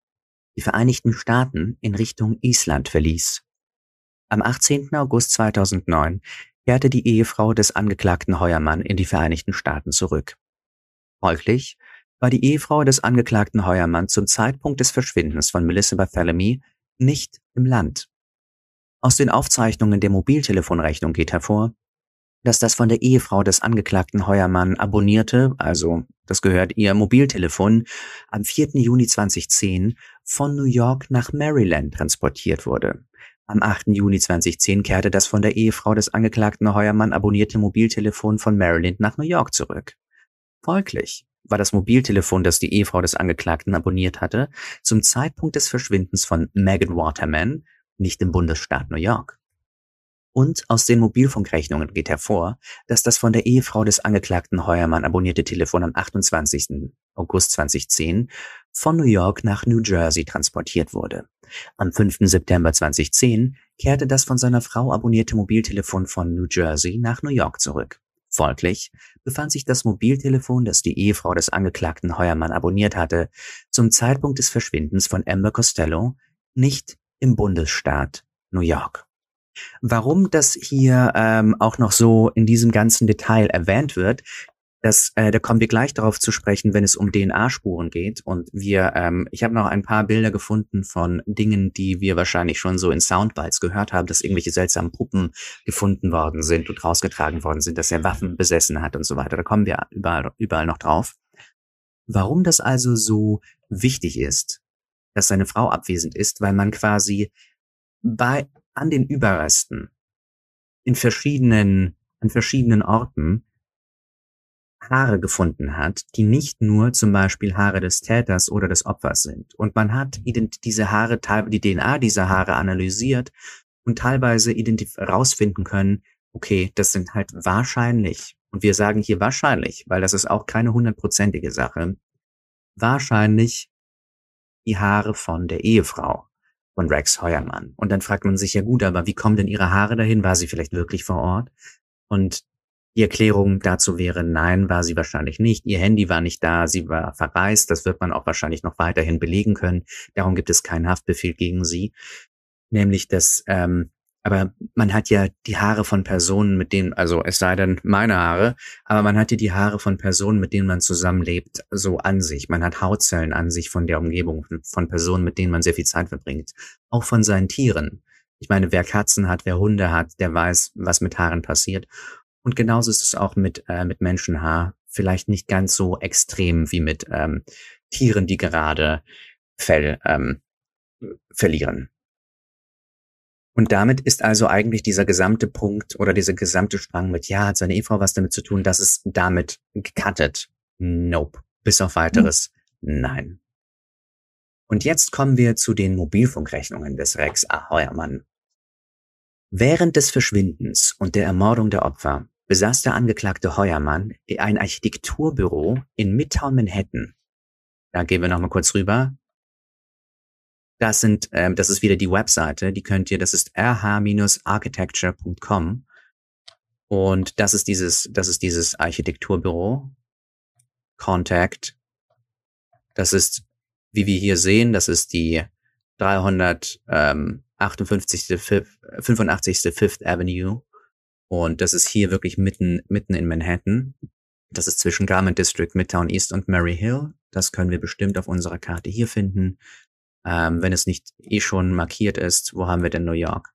die Vereinigten Staaten in Richtung Island verließ. Am 18. August 2009 kehrte die Ehefrau des Angeklagten Heuermann in die Vereinigten Staaten zurück. Folglich war die Ehefrau des Angeklagten Heuermann zum Zeitpunkt des Verschwindens von Melissa Barthélemy nicht im Land. Aus den Aufzeichnungen der Mobiltelefonrechnung geht hervor, dass das von der Ehefrau des Angeklagten Heuermann abonnierte, also das gehört ihr Mobiltelefon, am 4. Juni 2010 von New York nach Maryland transportiert wurde. Am 8. Juni 2010 kehrte das von der Ehefrau des Angeklagten Heuermann abonnierte Mobiltelefon von Maryland nach New York zurück. Folglich war das Mobiltelefon, das die Ehefrau des Angeklagten abonniert hatte, zum Zeitpunkt des Verschwindens von Megan Waterman nicht im Bundesstaat New York. Und aus den Mobilfunkrechnungen geht hervor, dass das von der Ehefrau des Angeklagten Heuermann abonnierte Telefon am 28. August 2010 von New York nach New Jersey transportiert wurde. Am 5. September 2010 kehrte das von seiner Frau abonnierte Mobiltelefon von New Jersey nach New York zurück. Folglich befand sich das Mobiltelefon, das die Ehefrau des Angeklagten Heuermann abonniert hatte, zum Zeitpunkt des Verschwindens von Amber Costello nicht im Bundesstaat New York. Warum das hier ähm, auch noch so in diesem ganzen Detail erwähnt wird, das, äh, da kommen wir gleich darauf zu sprechen, wenn es um DNA-Spuren geht. Und wir, ähm, ich habe noch ein paar Bilder gefunden von Dingen, die wir wahrscheinlich schon so in Soundbites gehört haben, dass irgendwelche seltsamen Puppen gefunden worden sind und rausgetragen worden sind, dass er Waffen besessen hat und so weiter. Da kommen wir überall, überall noch drauf. Warum das also so wichtig ist, dass seine Frau abwesend ist, weil man quasi bei an den Überresten in verschiedenen an verschiedenen Orten Haare gefunden hat, die nicht nur zum Beispiel Haare des Täters oder des Opfers sind. Und man hat diese Haare, die DNA dieser Haare analysiert und teilweise herausfinden können, okay, das sind halt wahrscheinlich, und wir sagen hier wahrscheinlich, weil das ist auch keine hundertprozentige Sache, wahrscheinlich die Haare von der Ehefrau. Von Rex Heuermann. Und dann fragt man sich ja gut, aber wie kommen denn ihre Haare dahin? War sie vielleicht wirklich vor Ort? Und die Erklärung dazu wäre, nein, war sie wahrscheinlich nicht. Ihr Handy war nicht da, sie war verreist. Das wird man auch wahrscheinlich noch weiterhin belegen können. Darum gibt es keinen Haftbefehl gegen sie. Nämlich, dass ähm, aber man hat ja die Haare von Personen, mit denen, also es sei denn meine Haare, aber man hat ja die Haare von Personen, mit denen man zusammenlebt, so an sich. Man hat Hautzellen an sich von der Umgebung, von Personen, mit denen man sehr viel Zeit verbringt. Auch von seinen Tieren. Ich meine, wer Katzen hat, wer Hunde hat, der weiß, was mit Haaren passiert. Und genauso ist es auch mit, äh, mit Menschenhaar. Vielleicht nicht ganz so extrem wie mit ähm, Tieren, die gerade Fell ähm, verlieren. Und damit ist also eigentlich dieser gesamte Punkt oder dieser gesamte Strang mit, ja, hat seine Ehefrau was damit zu tun, dass es damit gecuttet. Nope. Bis auf weiteres. Hm. Nein. Und jetzt kommen wir zu den Mobilfunkrechnungen des Rex Aheuermann. Während des Verschwindens und der Ermordung der Opfer besaß der Angeklagte Heuermann ein Architekturbüro in Midtown Manhattan. Da gehen wir nochmal kurz rüber. Das sind, ähm, das ist wieder die Webseite, die könnt ihr, das ist rh-architecture.com. Und das ist dieses, das ist dieses Architekturbüro. Contact. Das ist, wie wir hier sehen, das ist die 358. 85. Fifth Avenue. Und das ist hier wirklich mitten, mitten in Manhattan. Das ist zwischen Garment District, Midtown East und Mary Hill. Das können wir bestimmt auf unserer Karte hier finden. Ähm, wenn es nicht eh schon markiert ist, wo haben wir denn New York?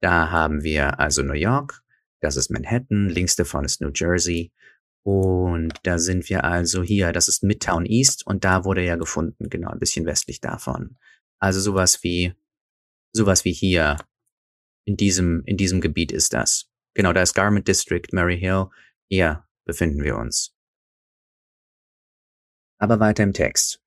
Da haben wir also New York, das ist Manhattan, links davon ist New Jersey. Und da sind wir also hier, das ist Midtown East und da wurde er gefunden, genau, ein bisschen westlich davon. Also sowas wie, sowas wie hier, in diesem, in diesem Gebiet ist das. Genau, da ist Garment District, Mary Hill. Hier befinden wir uns. Aber weiter im Text.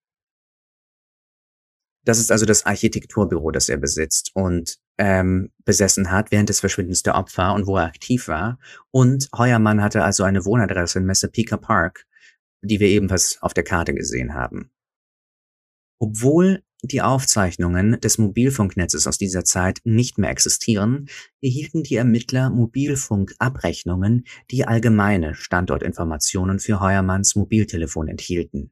Das ist also das Architekturbüro, das er besitzt und ähm, besessen hat während des Verschwindens der Opfer und wo er aktiv war. Und Heuermann hatte also eine Wohnadresse in Massapequa Park, die wir ebenfalls auf der Karte gesehen haben. Obwohl die Aufzeichnungen des Mobilfunknetzes aus dieser Zeit nicht mehr existieren, erhielten die Ermittler Mobilfunkabrechnungen, die allgemeine Standortinformationen für Heuermanns Mobiltelefon enthielten.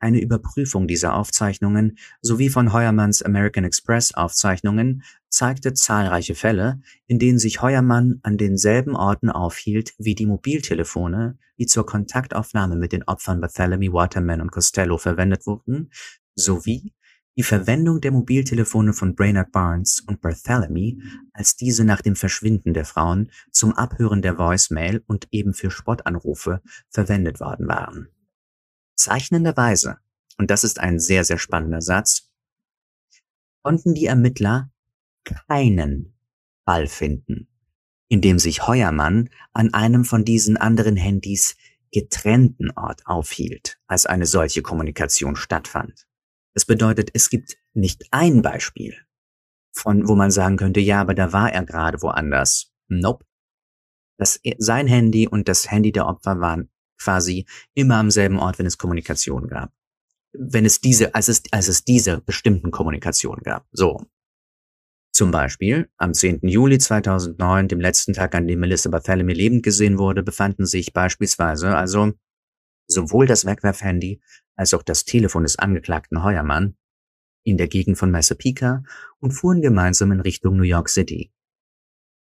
Eine Überprüfung dieser Aufzeichnungen sowie von Heuermanns American Express Aufzeichnungen zeigte zahlreiche Fälle, in denen sich Heuermann an denselben Orten aufhielt wie die Mobiltelefone, die zur Kontaktaufnahme mit den Opfern Barthélemy, Waterman und Costello verwendet wurden, sowie die Verwendung der Mobiltelefone von Brainerd Barnes und Barthélemy, als diese nach dem Verschwinden der Frauen zum Abhören der Voicemail und eben für Spottanrufe verwendet worden waren. Zeichnenderweise, und das ist ein sehr, sehr spannender Satz, konnten die Ermittler keinen Fall finden, in dem sich Heuermann an einem von diesen anderen Handys getrennten Ort aufhielt, als eine solche Kommunikation stattfand. Das bedeutet, es gibt nicht ein Beispiel, von wo man sagen könnte, ja, aber da war er gerade woanders. Nope. Das, sein Handy und das Handy der Opfer waren quasi immer am selben Ort, wenn es Kommunikation gab. Wenn es diese, als es, als es diese bestimmten Kommunikation gab. So. Zum Beispiel, am 10. Juli 2009, dem letzten Tag, an dem Melissa Barthélemy lebend gesehen wurde, befanden sich beispielsweise also sowohl das Wegwerfhandy als auch das Telefon des Angeklagten Heuermann in der Gegend von Massapequa und fuhren gemeinsam in Richtung New York City.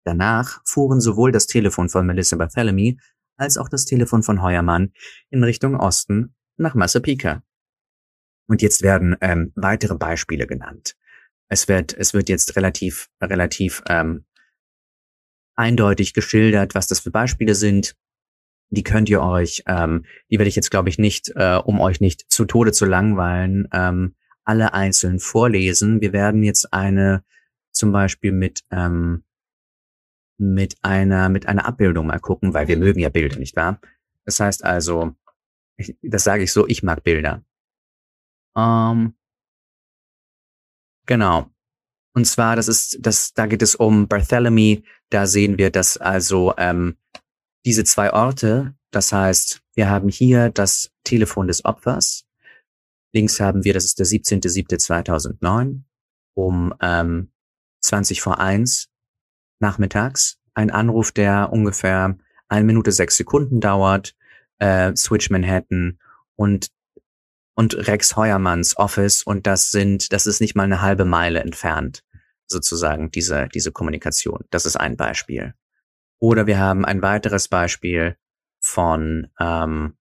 Danach fuhren sowohl das Telefon von Melissa Barthélemy als auch das Telefon von Heuermann in Richtung Osten nach Massapequa. Und jetzt werden ähm, weitere Beispiele genannt. Es wird, es wird jetzt relativ, relativ ähm, eindeutig geschildert, was das für Beispiele sind. Die könnt ihr euch, ähm, die werde ich jetzt, glaube ich, nicht, äh, um euch nicht zu Tode zu langweilen, ähm, alle einzeln vorlesen. Wir werden jetzt eine zum Beispiel mit ähm, mit einer, mit einer Abbildung mal gucken, weil wir mögen ja Bilder, nicht wahr? Das heißt also, ich, das sage ich so, ich mag Bilder. Ähm, genau. Und zwar, das ist, das, da geht es um Barthélemy. Da sehen wir, dass also ähm, diese zwei Orte, das heißt, wir haben hier das Telefon des Opfers. Links haben wir, das ist der 17.07.2009. um ähm, 20 vor 1 nachmittags. Ein Anruf, der ungefähr eine Minute sechs Sekunden dauert, äh, Switch Manhattan und und Rex Heuermanns Office und das sind, das ist nicht mal eine halbe Meile entfernt, sozusagen, diese, diese Kommunikation. Das ist ein Beispiel. Oder wir haben ein weiteres Beispiel von, ähm,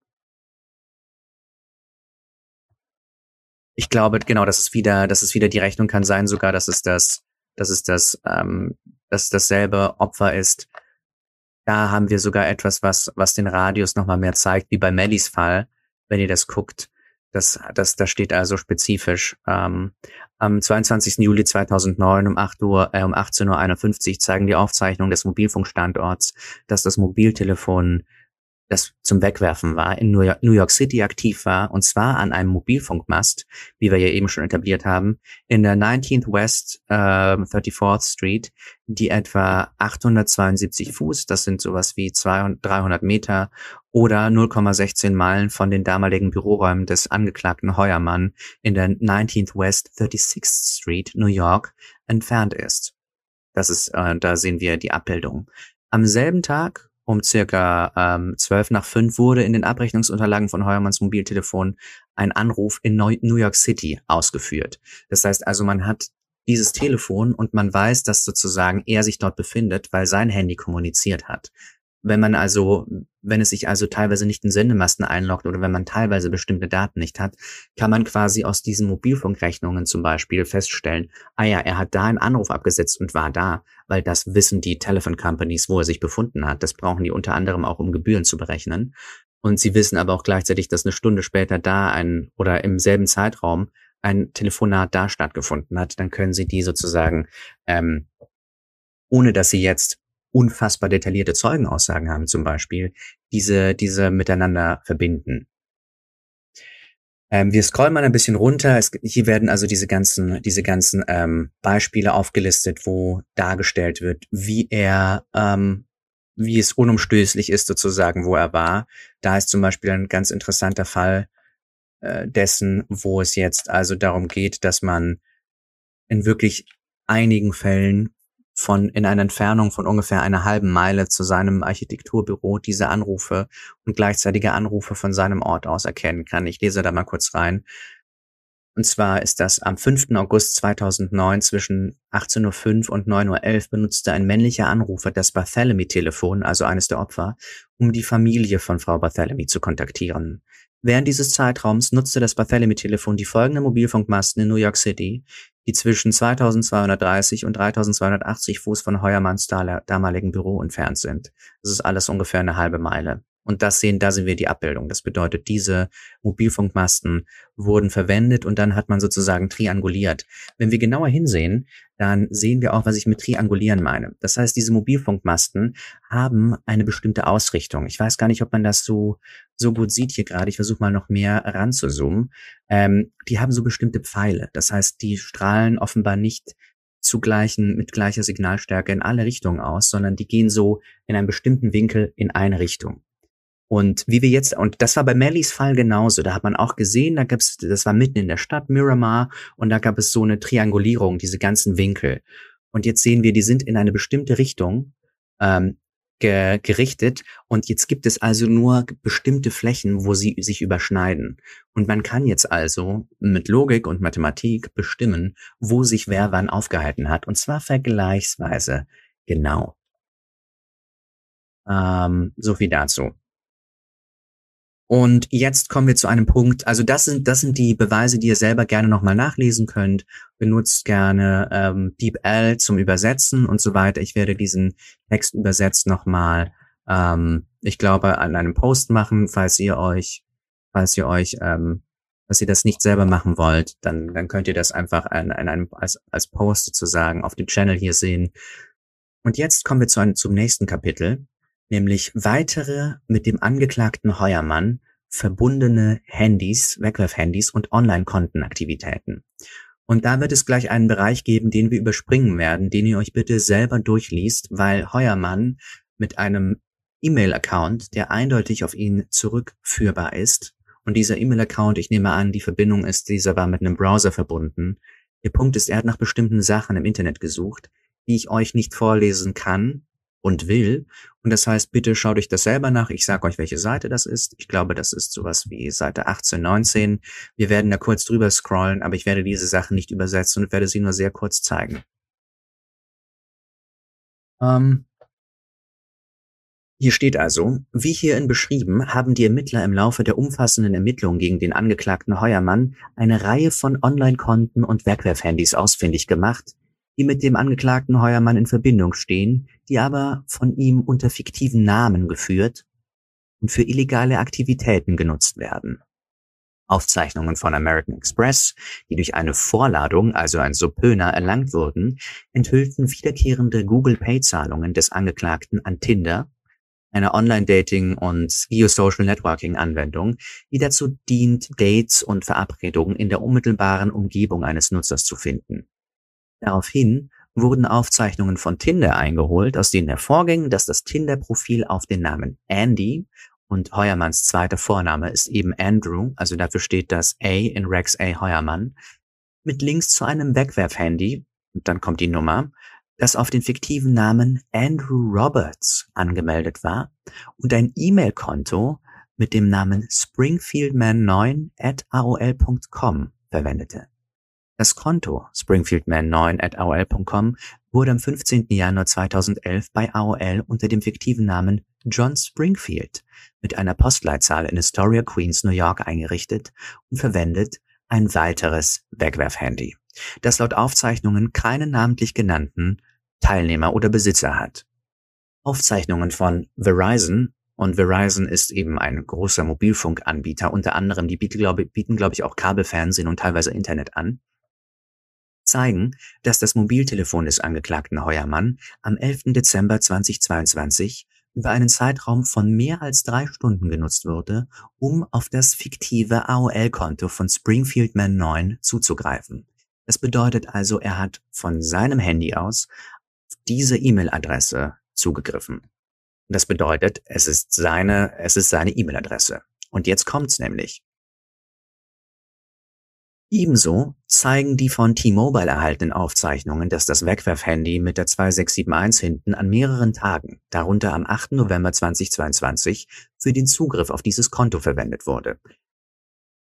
ich glaube, genau, das ist wieder, das ist wieder die Rechnung kann sein sogar, dass es das, dass es das, ähm, dass dasselbe Opfer ist. Da haben wir sogar etwas, was, was den Radius nochmal mehr zeigt, wie bei Mellys Fall, wenn ihr das guckt. Das, das, das steht also spezifisch. Ähm, am 22. Juli 2009 um 8 Uhr, äh, um 18.51 Uhr zeigen die Aufzeichnungen des Mobilfunkstandorts, dass das Mobiltelefon das zum Wegwerfen war, in New York, New York City aktiv war, und zwar an einem Mobilfunkmast, wie wir ja eben schon etabliert haben, in der 19th West äh, 34th Street, die etwa 872 Fuß, das sind sowas wie 200, 300 Meter oder 0,16 Meilen von den damaligen Büroräumen des Angeklagten Heuermann in der 19th West 36th Street, New York, entfernt ist. Das ist, äh, da sehen wir die Abbildung. Am selben Tag um circa ähm, 12 nach 5 wurde in den Abrechnungsunterlagen von Heuermanns Mobiltelefon ein Anruf in New York City ausgeführt. Das heißt also, man hat dieses Telefon und man weiß, dass sozusagen er sich dort befindet, weil sein Handy kommuniziert hat. Wenn man also, wenn es sich also teilweise nicht in Sendemasten einloggt oder wenn man teilweise bestimmte Daten nicht hat, kann man quasi aus diesen Mobilfunkrechnungen zum Beispiel feststellen, ah ja, er hat da einen Anruf abgesetzt und war da, weil das wissen die Telephone Companies, wo er sich befunden hat. Das brauchen die unter anderem auch, um Gebühren zu berechnen. Und sie wissen aber auch gleichzeitig, dass eine Stunde später da ein oder im selben Zeitraum ein Telefonat da stattgefunden hat. Dann können sie die sozusagen, ähm, ohne dass sie jetzt unfassbar detaillierte Zeugenaussagen haben zum Beispiel, diese, diese miteinander verbinden. Ähm, wir scrollen mal ein bisschen runter. Es, hier werden also diese ganzen, diese ganzen ähm, Beispiele aufgelistet, wo dargestellt wird, wie er, ähm, wie es unumstößlich ist sozusagen, wo er war. Da ist zum Beispiel ein ganz interessanter Fall äh, dessen, wo es jetzt also darum geht, dass man in wirklich einigen Fällen von in einer Entfernung von ungefähr einer halben Meile zu seinem Architekturbüro diese Anrufe und gleichzeitige Anrufe von seinem Ort aus erkennen kann. Ich lese da mal kurz rein. Und zwar ist das am 5. August 2009 zwischen 18.05 Uhr und 9.11 Uhr benutzte ein männlicher Anrufer das Barthélemy-Telefon, also eines der Opfer, um die Familie von Frau Barthélemy zu kontaktieren. Während dieses Zeitraums nutzte das Barthélemy-Telefon die folgenden Mobilfunkmasten in New York City, die zwischen 2230 und 3280 Fuß von Heuermanns damaligen Büro entfernt sind. Das ist alles ungefähr eine halbe Meile. Und das sehen, da sehen wir die Abbildung. Das bedeutet, diese Mobilfunkmasten wurden verwendet und dann hat man sozusagen trianguliert. Wenn wir genauer hinsehen, dann sehen wir auch, was ich mit triangulieren meine. Das heißt, diese Mobilfunkmasten haben eine bestimmte Ausrichtung. Ich weiß gar nicht, ob man das so, so gut sieht hier gerade. Ich versuche mal noch mehr ranzuzoomen. Ähm, die haben so bestimmte Pfeile. Das heißt, die strahlen offenbar nicht zu gleichen, mit gleicher Signalstärke in alle Richtungen aus, sondern die gehen so in einem bestimmten Winkel in eine Richtung. Und wie wir jetzt, und das war bei Mellys Fall genauso, da hat man auch gesehen, da gab's, das war mitten in der Stadt, Miramar, und da gab es so eine Triangulierung, diese ganzen Winkel. Und jetzt sehen wir, die sind in eine bestimmte Richtung ähm, ge gerichtet und jetzt gibt es also nur bestimmte Flächen, wo sie sich überschneiden. Und man kann jetzt also mit Logik und Mathematik bestimmen, wo sich wer wann aufgehalten hat, und zwar vergleichsweise genau. Ähm, so viel dazu. Und jetzt kommen wir zu einem Punkt, also das sind, das sind die Beweise, die ihr selber gerne nochmal nachlesen könnt. Benutzt gerne ähm, DeepL zum Übersetzen und so weiter. Ich werde diesen Text übersetzt nochmal, ähm, ich glaube, an einem Post machen, falls ihr euch, falls ihr euch, ähm, dass ihr das nicht selber machen wollt, dann, dann könnt ihr das einfach an, an einem, als, als Post sozusagen auf dem Channel hier sehen. Und jetzt kommen wir zu einem, zum nächsten Kapitel nämlich weitere mit dem Angeklagten Heuermann verbundene Handys, Wegwerfhandys und Online-Kontenaktivitäten. Und da wird es gleich einen Bereich geben, den wir überspringen werden, den ihr euch bitte selber durchliest, weil Heuermann mit einem E-Mail-Account, der eindeutig auf ihn zurückführbar ist, und dieser E-Mail-Account, ich nehme an, die Verbindung ist, dieser war mit einem Browser verbunden, Der Punkt ist, er hat nach bestimmten Sachen im Internet gesucht, die ich euch nicht vorlesen kann und will. Und das heißt, bitte schaut euch das selber nach. Ich sage euch, welche Seite das ist. Ich glaube, das ist sowas wie Seite 18, 19. Wir werden da kurz drüber scrollen, aber ich werde diese Sachen nicht übersetzen und werde sie nur sehr kurz zeigen. Ähm, hier steht also, wie hierin beschrieben, haben die Ermittler im Laufe der umfassenden Ermittlungen gegen den Angeklagten Heuermann eine Reihe von Online-Konten und Wegwerfhandys ausfindig gemacht, die mit dem Angeklagten Heuermann in Verbindung stehen, die aber von ihm unter fiktiven Namen geführt und für illegale Aktivitäten genutzt werden. Aufzeichnungen von American Express, die durch eine Vorladung, also ein Subpöner, erlangt wurden, enthüllten wiederkehrende Google Pay-Zahlungen des Angeklagten an Tinder, eine Online-Dating- und Geosocial Networking-Anwendung, die dazu dient, Dates und Verabredungen in der unmittelbaren Umgebung eines Nutzers zu finden. Daraufhin wurden Aufzeichnungen von Tinder eingeholt, aus denen hervorging, dass das Tinder-Profil auf den Namen Andy und Heuermanns zweiter Vorname ist eben Andrew, also dafür steht das A in Rex A. Heuermann, mit Links zu einem Wegwerfhandy, und dann kommt die Nummer, das auf den fiktiven Namen Andrew Roberts angemeldet war und ein E-Mail-Konto mit dem Namen springfieldman9 at aol.com verwendete. Das Konto springfieldman9 at aol.com wurde am 15. Januar 2011 bei AOL unter dem fiktiven Namen John Springfield mit einer Postleitzahl in Astoria, Queens, New York eingerichtet und verwendet ein weiteres Wegwerfhandy, das laut Aufzeichnungen keinen namentlich genannten Teilnehmer oder Besitzer hat. Aufzeichnungen von Verizon und Verizon ist eben ein großer Mobilfunkanbieter, unter anderem, die bieten, glaube, bieten, glaube ich, auch Kabelfernsehen und teilweise Internet an zeigen, dass das Mobiltelefon des Angeklagten Heuermann am 11. Dezember 2022 über einen Zeitraum von mehr als drei Stunden genutzt wurde, um auf das fiktive AOL-Konto von Springfield Man 9 zuzugreifen. Das bedeutet also, er hat von seinem Handy aus diese E-Mail-Adresse zugegriffen. Das bedeutet, es ist seine, es ist seine E-Mail-Adresse. Und jetzt kommt's nämlich. Ebenso zeigen die von T-Mobile erhaltenen Aufzeichnungen, dass das Wegwerfhandy mit der 2671 hinten an mehreren Tagen, darunter am 8. November 2022, für den Zugriff auf dieses Konto verwendet wurde.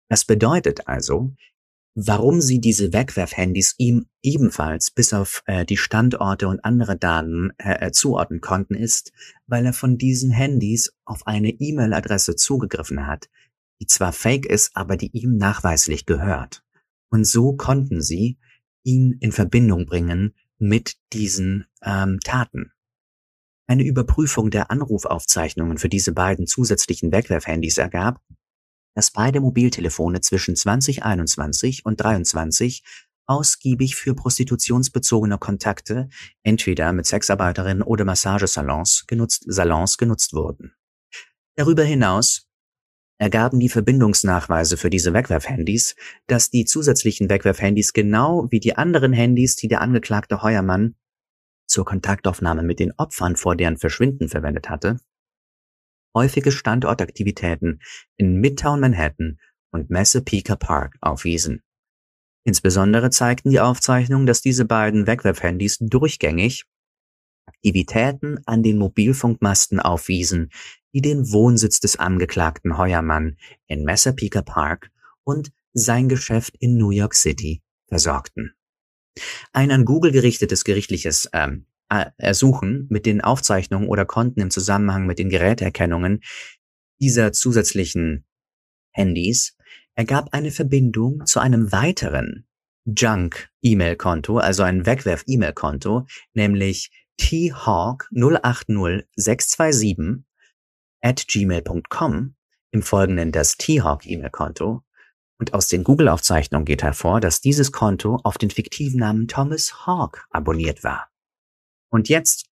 Das bedeutet also, warum sie diese Wegwerfhandys ihm ebenfalls bis auf äh, die Standorte und andere Daten äh, äh zuordnen konnten, ist, weil er von diesen Handys auf eine E-Mail-Adresse zugegriffen hat, die zwar fake ist, aber die ihm nachweislich gehört. Und so konnten sie ihn in Verbindung bringen mit diesen ähm, Taten. Eine Überprüfung der Anrufaufzeichnungen für diese beiden zusätzlichen Wegwerfhandys ergab, dass beide Mobiltelefone zwischen 2021 und 23 ausgiebig für prostitutionsbezogene Kontakte, entweder mit Sexarbeiterinnen oder Massagesalons genutzt, Salons genutzt wurden. Darüber hinaus ergaben die Verbindungsnachweise für diese Wegwerfhandys, dass die zusätzlichen Wegwerfhandys genau wie die anderen Handys, die der Angeklagte Heuermann zur Kontaktaufnahme mit den Opfern vor deren Verschwinden verwendet hatte, häufige Standortaktivitäten in Midtown Manhattan und Massapequa Park aufwiesen. Insbesondere zeigten die Aufzeichnungen, dass diese beiden Wegwerfhandys durchgängig Aktivitäten an den Mobilfunkmasten aufwiesen, die den Wohnsitz des Angeklagten Heuermann in Massapequa Park und sein Geschäft in New York City versorgten. Ein an Google gerichtetes gerichtliches ähm, Ersuchen mit den Aufzeichnungen oder Konten im Zusammenhang mit den Geräteerkennungen dieser zusätzlichen Handys ergab eine Verbindung zu einem weiteren Junk-E-Mail-Konto, also ein Wegwerf-E-Mail-Konto, nämlich thawk 080627 at gmail.com, im Folgenden das T-Hawk-E-Mail-Konto, und aus den Google-Aufzeichnungen geht hervor, dass dieses Konto auf den fiktiven Namen Thomas Hawk abonniert war. Und jetzt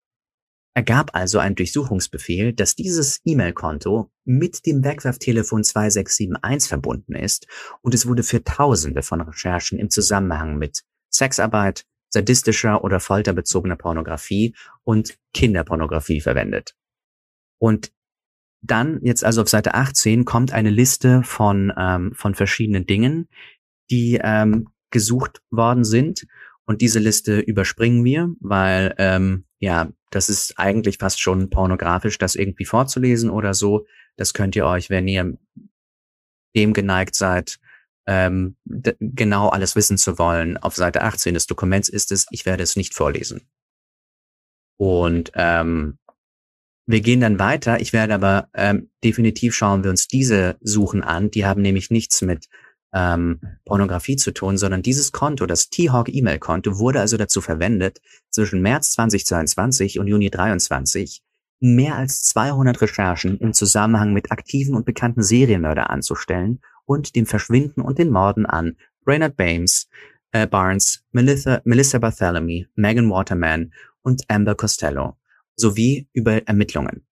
ergab also ein Durchsuchungsbefehl, dass dieses E-Mail-Konto mit dem Wegwerftelefon 2671 verbunden ist und es wurde für Tausende von Recherchen im Zusammenhang mit Sexarbeit, sadistischer oder folterbezogener Pornografie und Kinderpornografie verwendet. Und dann, jetzt also auf Seite 18, kommt eine Liste von, ähm, von verschiedenen Dingen, die ähm, gesucht worden sind. Und diese Liste überspringen wir, weil ähm, ja, das ist eigentlich fast schon pornografisch, das irgendwie vorzulesen oder so. Das könnt ihr euch, wenn ihr dem geneigt seid, ähm, genau alles wissen zu wollen. Auf Seite 18 des Dokuments ist es, ich werde es nicht vorlesen. Und ähm, wir gehen dann weiter. Ich werde aber ähm, definitiv schauen wir uns diese Suchen an. Die haben nämlich nichts mit ähm, Pornografie zu tun, sondern dieses Konto, das T-Hawk E-Mail-Konto, wurde also dazu verwendet, zwischen März 2022 und Juni 23 mehr als 200 Recherchen im Zusammenhang mit aktiven und bekannten Serienmörder anzustellen und dem Verschwinden und den Morden an Brainerd Bames, äh, Barnes, Melissa, Melissa Bartholomew, Megan Waterman und Amber Costello sowie über Ermittlungen.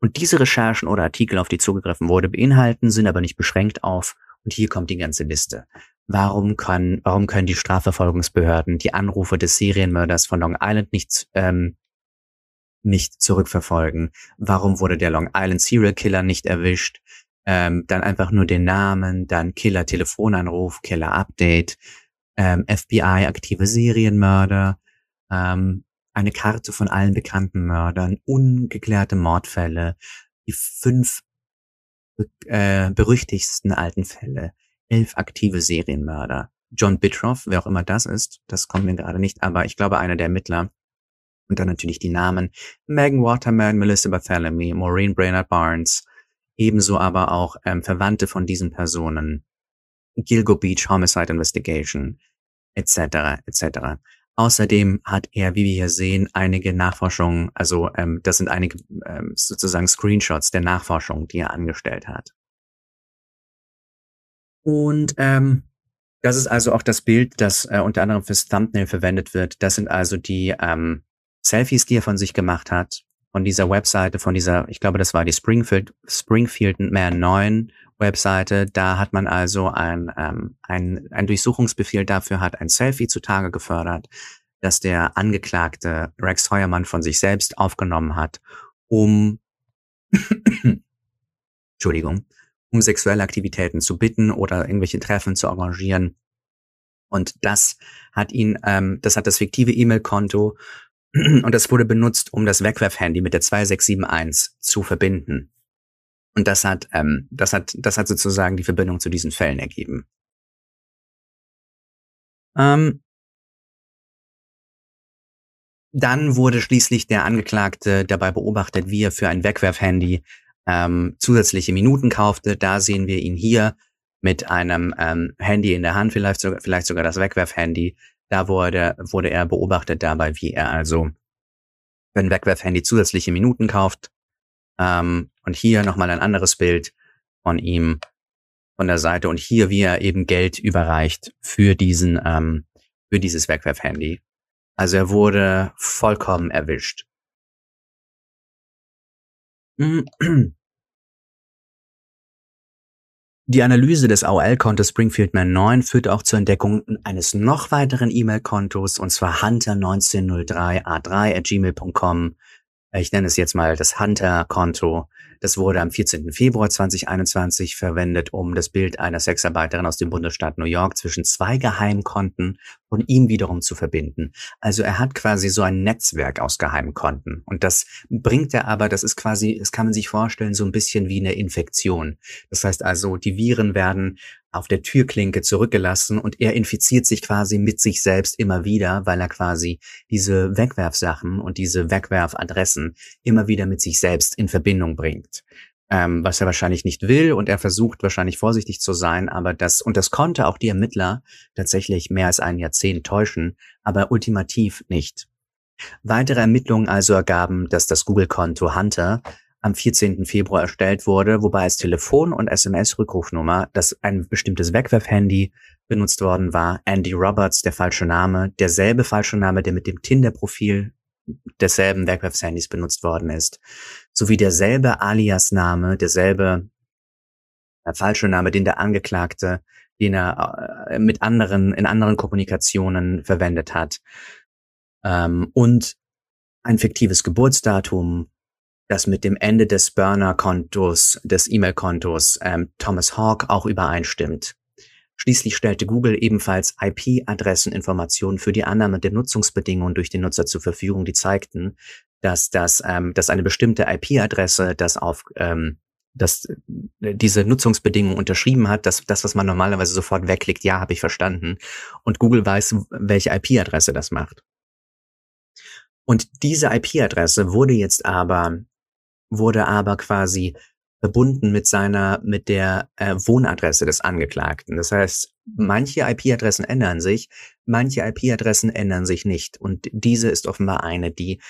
Und diese Recherchen oder Artikel, auf die zugegriffen wurde, beinhalten, sind aber nicht beschränkt auf und hier kommt die ganze Liste. Warum kann, warum können die Strafverfolgungsbehörden die Anrufe des Serienmörders von Long Island nicht, ähm, nicht zurückverfolgen? Warum wurde der Long Island Serial Killer nicht erwischt? Ähm, dann einfach nur den Namen, dann Killer Telefonanruf, Killer Update, ähm, FBI aktive Serienmörder, ähm, eine Karte von allen bekannten Mördern, ungeklärte Mordfälle, die fünf äh, berüchtigsten alten Fälle, elf aktive Serienmörder. John Bitroff, wer auch immer das ist, das kommt mir gerade nicht, aber ich glaube einer der Ermittler. Und dann natürlich die Namen Megan Waterman, Melissa Bartholomew, Maureen Brainerd Barnes, ebenso aber auch ähm, Verwandte von diesen Personen, Gilgo Beach Homicide Investigation, etc., etc. Außerdem hat er, wie wir hier sehen, einige Nachforschungen, also ähm, das sind einige ähm, sozusagen Screenshots der Nachforschung, die er angestellt hat. Und ähm, das ist also auch das Bild, das äh, unter anderem fürs Thumbnail verwendet wird. Das sind also die ähm, Selfies, die er von sich gemacht hat, von dieser Webseite, von dieser, ich glaube, das war die Springfield, Springfield Man 9 Webseite. Da hat man also ein, ähm, ein, ein Durchsuchungsbefehl dafür, hat ein Selfie zutage gefördert, das der Angeklagte Rex Heuermann von sich selbst aufgenommen hat, um, Entschuldigung, um sexuelle Aktivitäten zu bitten oder irgendwelche Treffen zu arrangieren. Und das hat ihn, ähm, das hat das fiktive E-Mail-Konto und das wurde benutzt, um das Wegwerf-Handy mit der 2671 zu verbinden. Und das hat, ähm, das hat, das hat sozusagen die Verbindung zu diesen Fällen ergeben. Ähm, dann wurde schließlich der Angeklagte dabei beobachtet, wie er für ein Wegwerfhandy ähm, zusätzliche Minuten kaufte. Da sehen wir ihn hier mit einem ähm, Handy in der Hand, vielleicht sogar, vielleicht sogar das Wegwerfhandy. Da wurde, wurde er beobachtet dabei, wie er also für ein Wegwerfhandy zusätzliche Minuten kauft ähm, und hier nochmal ein anderes Bild von ihm von der Seite und hier, wie er eben Geld überreicht für diesen, ähm, für dieses Wegwerfhandy. Also er wurde vollkommen erwischt. Die Analyse des AOL-Kontos Springfield Man 9 führt auch zur Entdeckung eines noch weiteren E-Mail-Kontos, und zwar hunter1903a3 at gmail.com, ich nenne es jetzt mal das Hunter-Konto. Das wurde am 14. Februar 2021 verwendet, um das Bild einer Sexarbeiterin aus dem Bundesstaat New York zwischen zwei Geheimkonten von ihm wiederum zu verbinden. Also er hat quasi so ein Netzwerk aus Geheimkonten. Und das bringt er aber, das ist quasi, das kann man sich vorstellen, so ein bisschen wie eine Infektion. Das heißt also, die Viren werden auf der Türklinke zurückgelassen und er infiziert sich quasi mit sich selbst immer wieder, weil er quasi diese Wegwerfsachen und diese Wegwerfadressen immer wieder mit sich selbst in Verbindung bringt. Ähm, was er wahrscheinlich nicht will und er versucht wahrscheinlich vorsichtig zu sein, aber das, und das konnte auch die Ermittler tatsächlich mehr als ein Jahrzehnt täuschen, aber ultimativ nicht. Weitere Ermittlungen also ergaben, dass das Google-Konto Hunter am 14. Februar erstellt wurde, wobei als Telefon- und SMS-Rückrufnummer das ein bestimmtes Wegwerfhandy benutzt worden war. Andy Roberts, der falsche Name, derselbe falsche Name, der mit dem Tinder-Profil desselben Wegwerfshandys benutzt worden ist, sowie derselbe Alias-Name, derselbe äh, falsche Name, den der Angeklagte, den er äh, mit anderen, in anderen Kommunikationen verwendet hat. Ähm, und ein fiktives Geburtsdatum, das mit dem Ende des Burner-Kontos, des E-Mail-Kontos ähm, Thomas Hawk auch übereinstimmt. Schließlich stellte Google ebenfalls IP-Adresseninformationen für die Annahme der Nutzungsbedingungen durch den Nutzer zur Verfügung, die zeigten, dass das, ähm, dass eine bestimmte IP-Adresse das auf ähm, dass äh, diese Nutzungsbedingungen unterschrieben hat, dass das, was man normalerweise sofort wegklickt, ja, habe ich verstanden. Und Google weiß, welche IP-Adresse das macht. Und diese IP-Adresse wurde jetzt aber, wurde aber quasi verbunden mit seiner, mit der äh, Wohnadresse des Angeklagten. Das heißt, manche IP-Adressen ändern sich, manche IP-Adressen ändern sich nicht. Und diese ist offenbar eine, die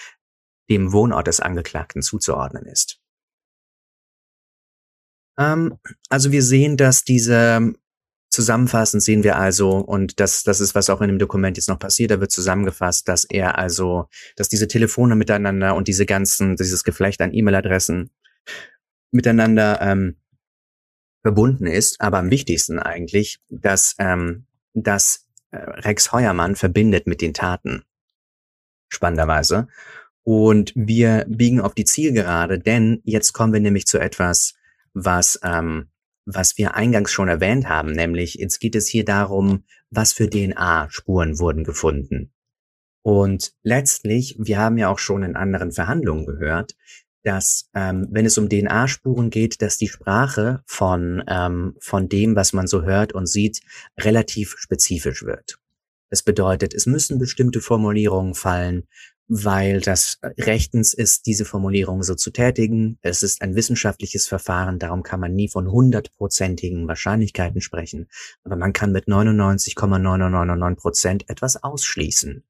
dem Wohnort des Angeklagten zuzuordnen ist. Ähm, also wir sehen, dass diese Zusammenfassend sehen wir also, und das, das ist, was auch in dem Dokument jetzt noch passiert, da wird zusammengefasst, dass er also, dass diese Telefone miteinander und diese ganzen, dieses Geflecht an E-Mail-Adressen miteinander ähm, verbunden ist, aber am wichtigsten eigentlich, dass, ähm, dass äh, Rex Heuermann verbindet mit den Taten. Spannenderweise. Und wir biegen auf die Zielgerade, denn jetzt kommen wir nämlich zu etwas, was, ähm, was wir eingangs schon erwähnt haben, nämlich jetzt geht es hier darum, was für DNA-Spuren wurden gefunden. Und letztlich, wir haben ja auch schon in anderen Verhandlungen gehört, dass ähm, wenn es um DNA-Spuren geht, dass die Sprache von, ähm, von dem, was man so hört und sieht, relativ spezifisch wird. Das bedeutet, es müssen bestimmte Formulierungen fallen, weil das rechtens ist, diese Formulierung so zu tätigen. Es ist ein wissenschaftliches Verfahren, darum kann man nie von hundertprozentigen Wahrscheinlichkeiten sprechen, aber man kann mit 99,999 Prozent etwas ausschließen.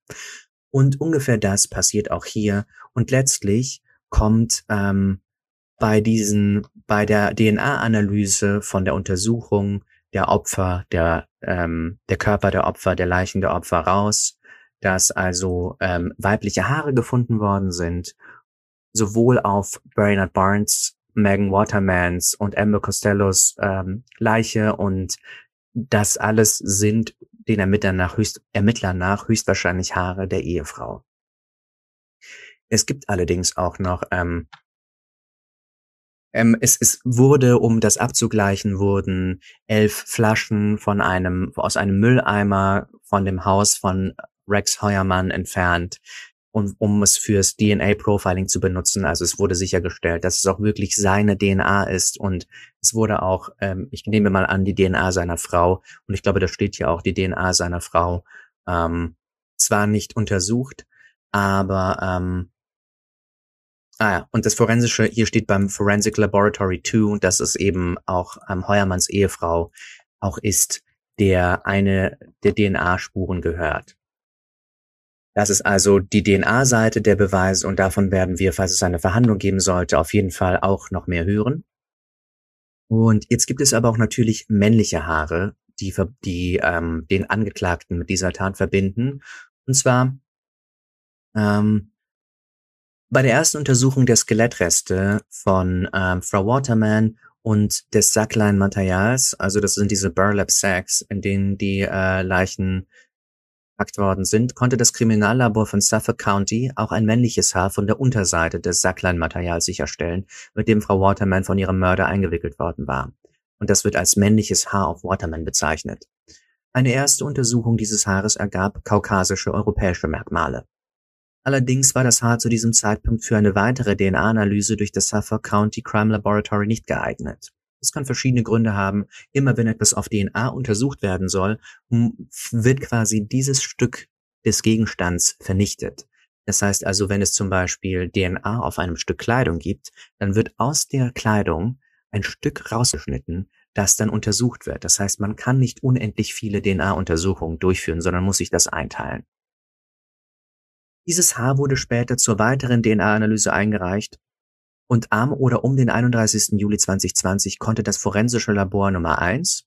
Und ungefähr das passiert auch hier. Und letztlich kommt ähm, bei diesen, bei der DNA-Analyse von der Untersuchung der Opfer, der, ähm, der Körper der Opfer, der Leichen der Opfer raus, dass also ähm, weibliche Haare gefunden worden sind, sowohl auf Bernard Barnes, Megan Watermans und Amber Costellos ähm, Leiche und das alles sind den Ermittlern nach, höchst, Ermittlern nach höchstwahrscheinlich Haare der Ehefrau. Es gibt allerdings auch noch ähm, ähm, es, es wurde, um das abzugleichen, wurden elf Flaschen von einem, aus einem Mülleimer von dem Haus von Rex Heuermann entfernt, um, um es fürs DNA-Profiling zu benutzen. Also es wurde sichergestellt, dass es auch wirklich seine DNA ist und es wurde auch, ähm, ich nehme mal an, die DNA seiner Frau und ich glaube, da steht ja auch die DNA seiner Frau, ähm, zwar nicht untersucht, aber ähm, Ah ja, und das Forensische, hier steht beim Forensic Laboratory 2, dass es eben auch ähm, Heuermanns Ehefrau auch ist, der eine der DNA-Spuren gehört. Das ist also die DNA-Seite der Beweise und davon werden wir, falls es eine Verhandlung geben sollte, auf jeden Fall auch noch mehr hören. Und jetzt gibt es aber auch natürlich männliche Haare, die, die ähm, den Angeklagten mit dieser Tat verbinden. Und zwar ähm, bei der ersten Untersuchung der Skelettreste von ähm, Frau Waterman und des Sackline-Materials, also das sind diese Burlap Sacks, in denen die äh, Leichen worden sind, konnte das Kriminallabor von Suffolk County auch ein männliches Haar von der Unterseite des Sackline-Materials sicherstellen, mit dem Frau Waterman von ihrem Mörder eingewickelt worden war. Und das wird als männliches Haar auf Waterman bezeichnet. Eine erste Untersuchung dieses Haares ergab kaukasische europäische Merkmale. Allerdings war das Haar zu diesem Zeitpunkt für eine weitere DNA-Analyse durch das Suffolk County Crime Laboratory nicht geeignet. Das kann verschiedene Gründe haben. Immer wenn etwas auf DNA untersucht werden soll, wird quasi dieses Stück des Gegenstands vernichtet. Das heißt also, wenn es zum Beispiel DNA auf einem Stück Kleidung gibt, dann wird aus der Kleidung ein Stück rausgeschnitten, das dann untersucht wird. Das heißt, man kann nicht unendlich viele DNA-Untersuchungen durchführen, sondern muss sich das einteilen. Dieses Haar wurde später zur weiteren DNA-Analyse eingereicht und am oder um den 31. Juli 2020 konnte das forensische Labor Nummer 1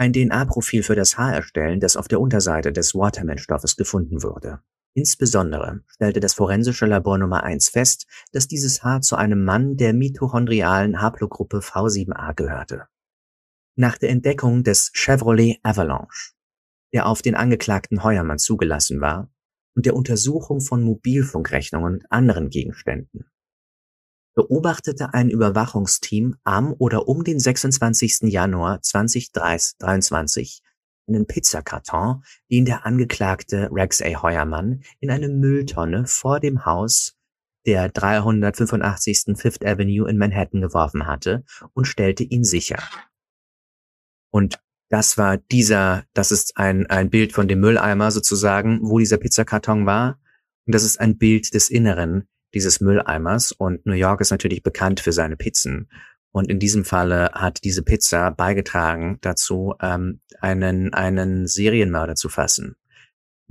ein DNA-Profil für das Haar erstellen, das auf der Unterseite des Waterman-Stoffes gefunden wurde. Insbesondere stellte das forensische Labor Nummer 1 fest, dass dieses Haar zu einem Mann der mitochondrialen Haplogruppe V7a gehörte. Nach der Entdeckung des Chevrolet Avalanche, der auf den Angeklagten Heuermann zugelassen war, und der Untersuchung von Mobilfunkrechnungen und anderen Gegenständen, beobachtete ein Überwachungsteam am oder um den 26. Januar 2023 einen Pizzakarton, den der Angeklagte Rex A. Heuermann in eine Mülltonne vor dem Haus der 385. Fifth Avenue in Manhattan geworfen hatte und stellte ihn sicher. Und das war dieser, das ist ein, ein Bild von dem Mülleimer sozusagen, wo dieser Pizzakarton war. Und das ist ein Bild des Inneren dieses Mülleimers. Und New York ist natürlich bekannt für seine Pizzen. Und in diesem Falle hat diese Pizza beigetragen dazu, ähm, einen, einen Serienmörder zu fassen.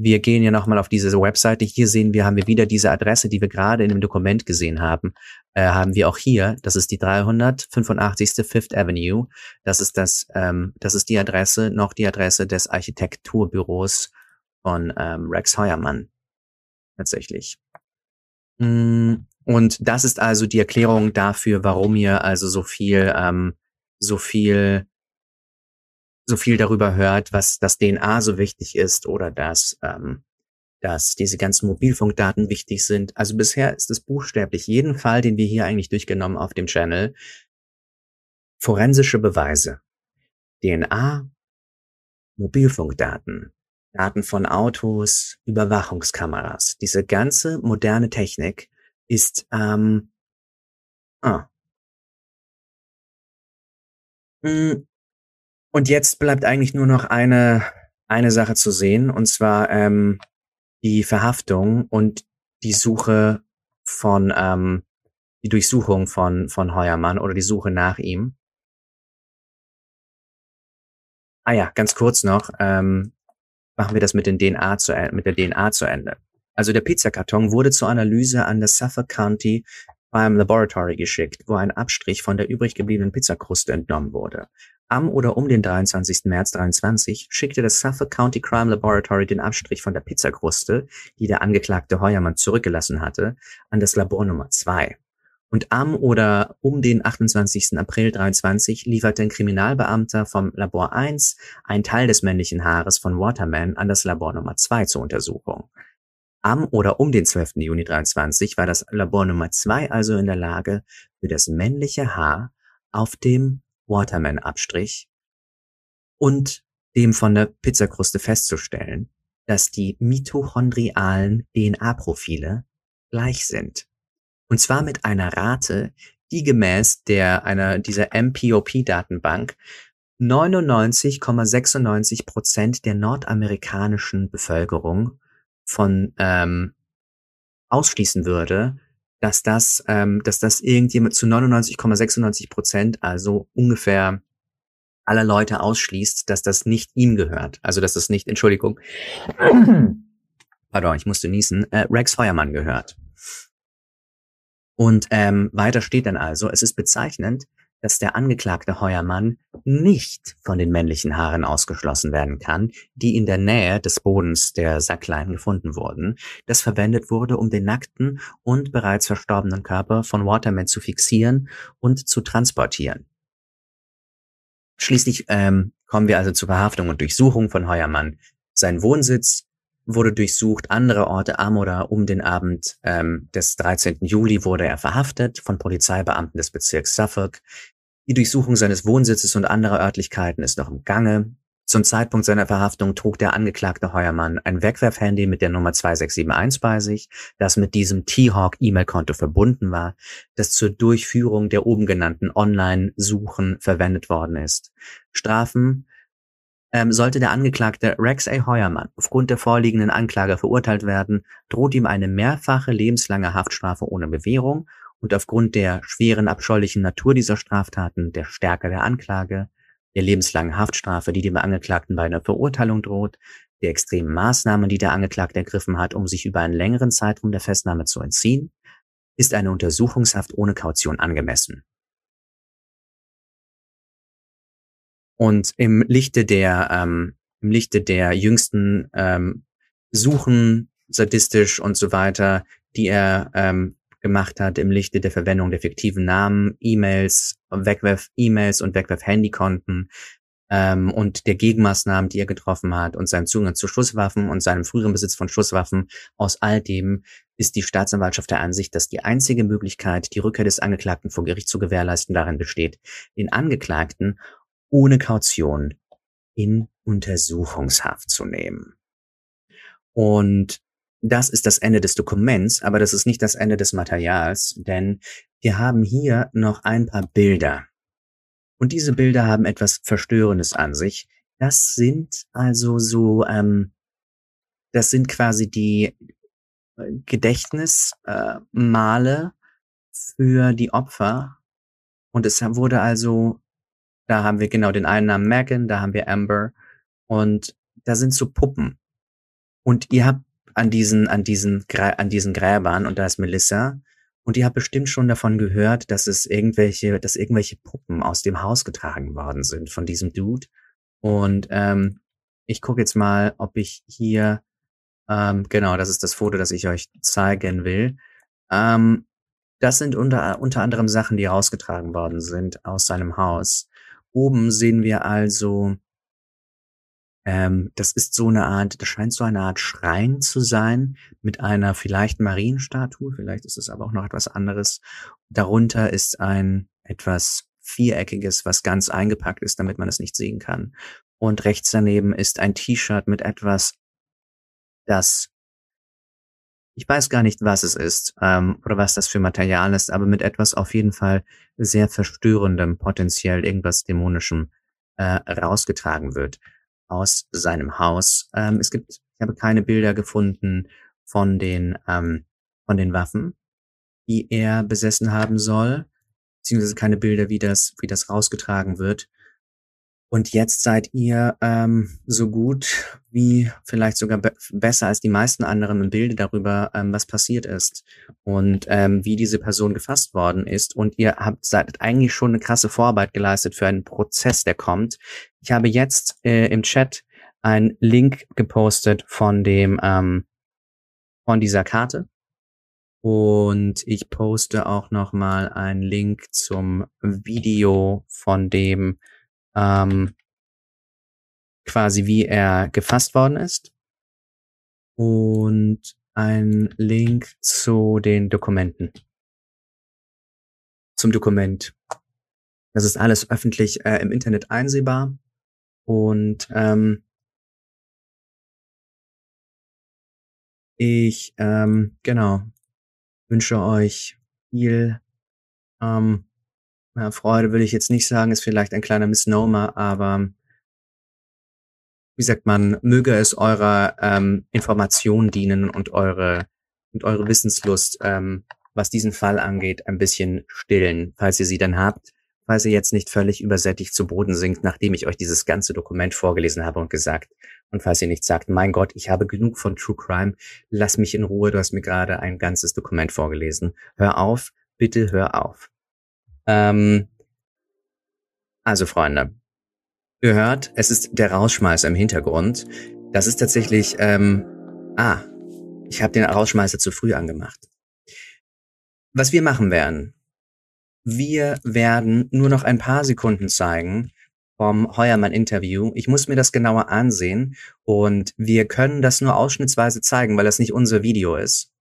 Wir gehen ja nochmal auf diese Webseite. Hier sehen wir, haben wir wieder diese Adresse, die wir gerade in dem Dokument gesehen haben, äh, haben wir auch hier. Das ist die 385. Fifth Avenue. Das ist das, ähm, das ist die Adresse, noch die Adresse des Architekturbüros von ähm, Rex Heuermann. Tatsächlich. Mm, und das ist also die Erklärung dafür, warum ihr also so viel, ähm, so viel so viel darüber hört, was das DNA so wichtig ist oder dass, ähm, dass diese ganzen Mobilfunkdaten wichtig sind. Also bisher ist es buchstäblich. Jeden Fall, den wir hier eigentlich durchgenommen auf dem Channel, forensische Beweise, DNA, Mobilfunkdaten, Daten von Autos, Überwachungskameras. Diese ganze moderne Technik ist ähm, ah, hm, und jetzt bleibt eigentlich nur noch eine, eine Sache zu sehen, und zwar ähm, die Verhaftung und die Suche von, ähm, die Durchsuchung von, von Heuermann oder die Suche nach ihm. Ah ja, ganz kurz noch, ähm, machen wir das mit, den DNA zu, mit der DNA zu Ende. Also der Pizzakarton wurde zur Analyse an das Suffolk County Crime Laboratory geschickt, wo ein Abstrich von der übrig gebliebenen Pizzakruste entnommen wurde. Am oder um den 23. März 23 schickte das Suffolk County Crime Laboratory den Abstrich von der Pizzakruste, die der Angeklagte Heuermann zurückgelassen hatte, an das Labor Nummer 2. Und am oder um den 28. April 23 lieferte ein Kriminalbeamter vom Labor 1 einen Teil des männlichen Haares von Waterman an das Labor Nummer 2 zur Untersuchung. Am oder um den 12. Juni 23 war das Labor Nummer 2 also in der Lage, für das männliche Haar auf dem Waterman-Abstrich und dem von der Pizzakruste festzustellen, dass die mitochondrialen DNA-Profile gleich sind. Und zwar mit einer Rate, die gemäß der einer dieser MPOP-Datenbank 99,96 Prozent der nordamerikanischen Bevölkerung von ähm, ausschließen würde, dass das, ähm, dass das irgendjemand zu 99,96 Prozent, also ungefähr aller Leute ausschließt, dass das nicht ihm gehört. Also dass das nicht, Entschuldigung, pardon, ich musste niesen, äh, Rex Feuermann gehört. Und ähm, weiter steht dann also, es ist bezeichnend, dass der Angeklagte Heuermann nicht von den männlichen Haaren ausgeschlossen werden kann, die in der Nähe des Bodens der Sacklein gefunden wurden, das verwendet wurde, um den nackten und bereits verstorbenen Körper von Waterman zu fixieren und zu transportieren. Schließlich ähm, kommen wir also zur Verhaftung und Durchsuchung von Heuermann. Sein Wohnsitz wurde durchsucht, andere Orte am oder um den Abend ähm, des 13. Juli wurde er verhaftet von Polizeibeamten des Bezirks Suffolk. Die Durchsuchung seines Wohnsitzes und anderer Örtlichkeiten ist noch im Gange. Zum Zeitpunkt seiner Verhaftung trug der angeklagte Heuermann ein Wegwerfhandy mit der Nummer 2671 bei sich, das mit diesem T-Hawk E-Mail-Konto verbunden war, das zur Durchführung der oben genannten Online-Suchen verwendet worden ist. Strafen ähm, sollte der Angeklagte Rex A. Heuermann aufgrund der vorliegenden Anklage verurteilt werden, droht ihm eine mehrfache lebenslange Haftstrafe ohne Bewährung und aufgrund der schweren abscheulichen Natur dieser Straftaten, der Stärke der Anklage, der lebenslangen Haftstrafe, die dem Angeklagten bei einer Verurteilung droht, der extremen Maßnahmen, die der Angeklagte ergriffen hat, um sich über einen längeren Zeitraum der Festnahme zu entziehen, ist eine Untersuchungshaft ohne Kaution angemessen. Und im Lichte der, ähm, im Lichte der jüngsten ähm, Suchen, sadistisch und so weiter, die er ähm, gemacht hat, im Lichte der Verwendung der fiktiven Namen, E-Mails, Wegwerf-E-Mails und Wegwerf-Handykonten, ähm, und der Gegenmaßnahmen, die er getroffen hat und seinem Zugang zu Schusswaffen und seinem früheren Besitz von Schusswaffen, aus all dem ist die Staatsanwaltschaft der Ansicht, dass die einzige Möglichkeit, die Rückkehr des Angeklagten vor Gericht zu gewährleisten, darin besteht, den Angeklagten ohne Kaution in Untersuchungshaft zu nehmen. Und das ist das Ende des Dokuments, aber das ist nicht das Ende des Materials, denn wir haben hier noch ein paar Bilder. Und diese Bilder haben etwas Verstörendes an sich. Das sind also so, ähm, das sind quasi die äh, Gedächtnismale äh, für die Opfer. Und es wurde also, da haben wir genau den einen Namen Megan, da haben wir Amber und da sind so Puppen. Und ihr habt an diesen, an diesen, an diesen Gräbern und da ist Melissa und ihr habt bestimmt schon davon gehört, dass es irgendwelche, dass irgendwelche Puppen aus dem Haus getragen worden sind von diesem Dude. Und ähm, ich gucke jetzt mal, ob ich hier, ähm, genau, das ist das Foto, das ich euch zeigen will. Ähm, das sind unter, unter anderem Sachen, die rausgetragen worden sind aus seinem Haus. Oben sehen wir also ähm, das ist so eine Art, das scheint so eine Art Schrein zu sein mit einer vielleicht Marienstatue, vielleicht ist es aber auch noch etwas anderes. Darunter ist ein etwas viereckiges, was ganz eingepackt ist, damit man es nicht sehen kann. Und rechts daneben ist ein T-Shirt mit etwas, das ich weiß gar nicht, was es ist ähm, oder was das für Material ist, aber mit etwas auf jeden Fall sehr verstörendem, potenziell irgendwas dämonischem äh, rausgetragen wird aus seinem Haus. Ähm, es gibt, ich habe keine Bilder gefunden von den, ähm, von den Waffen, die er besessen haben soll, beziehungsweise keine Bilder, wie das, wie das rausgetragen wird. Und jetzt seid ihr ähm, so gut wie vielleicht sogar be besser als die meisten anderen im Bilde darüber, ähm, was passiert ist und ähm, wie diese Person gefasst worden ist. Und ihr habt seid eigentlich schon eine krasse Vorarbeit geleistet für einen Prozess, der kommt. Ich habe jetzt äh, im Chat einen Link gepostet von dem ähm, von dieser Karte. Und ich poste auch noch mal einen Link zum Video von dem ähm, quasi wie er gefasst worden ist und ein Link zu den Dokumenten. Zum Dokument. Das ist alles öffentlich äh, im Internet einsehbar und ähm, ich ähm, genau wünsche euch viel ähm, ja, Freude würde ich jetzt nicht sagen, ist vielleicht ein kleiner Misnomer, aber wie sagt man, möge es eurer ähm, Information dienen und eure und eure Wissenslust, ähm, was diesen Fall angeht, ein bisschen stillen, falls ihr sie dann habt, falls ihr jetzt nicht völlig übersättigt zu Boden sinkt, nachdem ich euch dieses ganze Dokument vorgelesen habe und gesagt, und falls ihr nicht sagt, mein Gott, ich habe genug von True Crime, lass mich in Ruhe, du hast mir gerade ein ganzes Dokument vorgelesen. Hör auf, bitte hör auf. Ähm, also Freunde, ihr hört, es ist der Rausschmeißer im Hintergrund. Das ist tatsächlich, ähm, ah, ich habe den Rausschmeißer zu früh angemacht. Was wir machen werden, wir werden nur noch ein paar Sekunden zeigen vom Heuermann-Interview. Ich muss mir das genauer ansehen und wir können das nur ausschnittsweise zeigen, weil das nicht unser Video ist.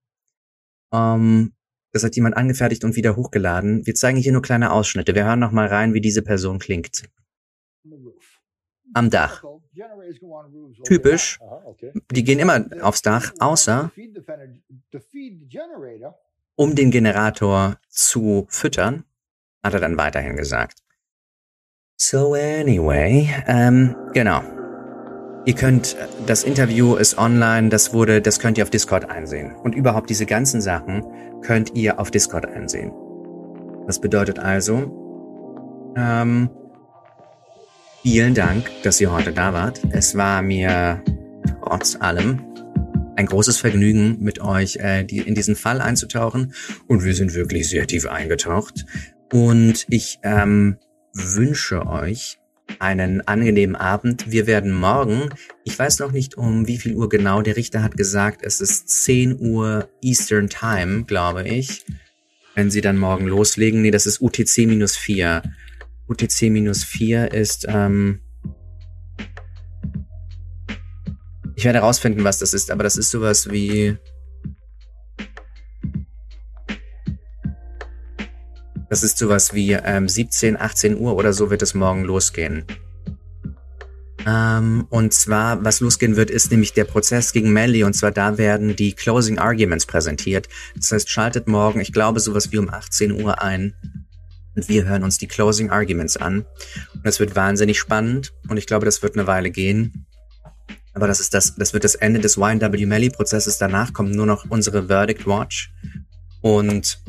Ähm, das hat jemand angefertigt und wieder hochgeladen. Wir zeigen hier nur kleine Ausschnitte. Wir hören noch mal rein, wie diese Person klingt. Am Dach. Typisch. Die gehen immer aufs Dach, außer um den Generator zu füttern, hat er dann weiterhin gesagt. So anyway, ähm, genau. Ihr könnt, das Interview ist online, das wurde, das könnt ihr auf Discord einsehen. Und überhaupt diese ganzen Sachen könnt ihr auf Discord einsehen. Das bedeutet also, ähm, vielen Dank, dass ihr heute da wart. Es war mir trotz allem ein großes Vergnügen, mit euch äh, die, in diesen Fall einzutauchen. Und wir sind wirklich sehr tief eingetaucht. Und ich ähm, wünsche euch einen angenehmen Abend. Wir werden morgen, ich weiß noch nicht um wie viel Uhr genau, der Richter hat gesagt, es ist 10 Uhr Eastern Time, glaube ich. Wenn Sie dann morgen loslegen, nee, das ist UTC-4. UTC-4 ist, ähm, ich werde herausfinden, was das ist, aber das ist sowas wie Das ist sowas wie ähm, 17, 18 Uhr oder so wird es morgen losgehen. Ähm, und zwar, was losgehen wird, ist nämlich der Prozess gegen Melly. Und zwar da werden die Closing Arguments präsentiert. Das heißt, schaltet morgen, ich glaube, sowas wie um 18 Uhr ein. Und wir hören uns die Closing Arguments an. Und das wird wahnsinnig spannend. Und ich glaube, das wird eine Weile gehen. Aber das ist das, das wird das Ende des YNW Melly Prozesses. Danach kommt nur noch unsere Verdict Watch. Und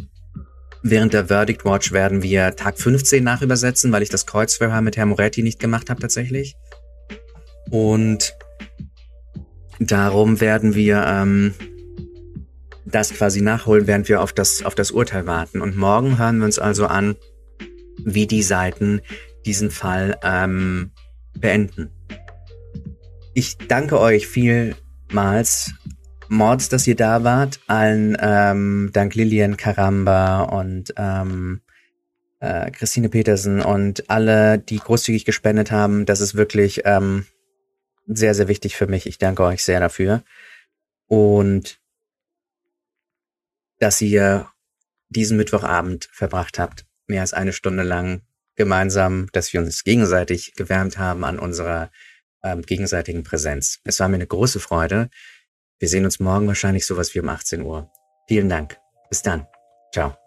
während der Verdict Watch werden wir Tag 15 nachübersetzen, weil ich das Kreuzverhör mit Herrn Moretti nicht gemacht habe tatsächlich. Und darum werden wir ähm, das quasi nachholen, während wir auf das, auf das Urteil warten. Und morgen hören wir uns also an, wie die Seiten diesen Fall ähm, beenden. Ich danke euch vielmals, Mords, dass ihr da wart. Allen ähm, dank Lilian Karamba und ähm, äh, Christine Petersen und alle, die großzügig gespendet haben. Das ist wirklich ähm, sehr, sehr wichtig für mich. Ich danke euch sehr dafür. Und dass ihr diesen Mittwochabend verbracht habt, mehr als eine Stunde lang gemeinsam, dass wir uns gegenseitig gewärmt haben an unserer ähm, gegenseitigen Präsenz. Es war mir eine große Freude. Wir sehen uns morgen wahrscheinlich sowas wie um 18 Uhr. Vielen Dank. Bis dann. Ciao.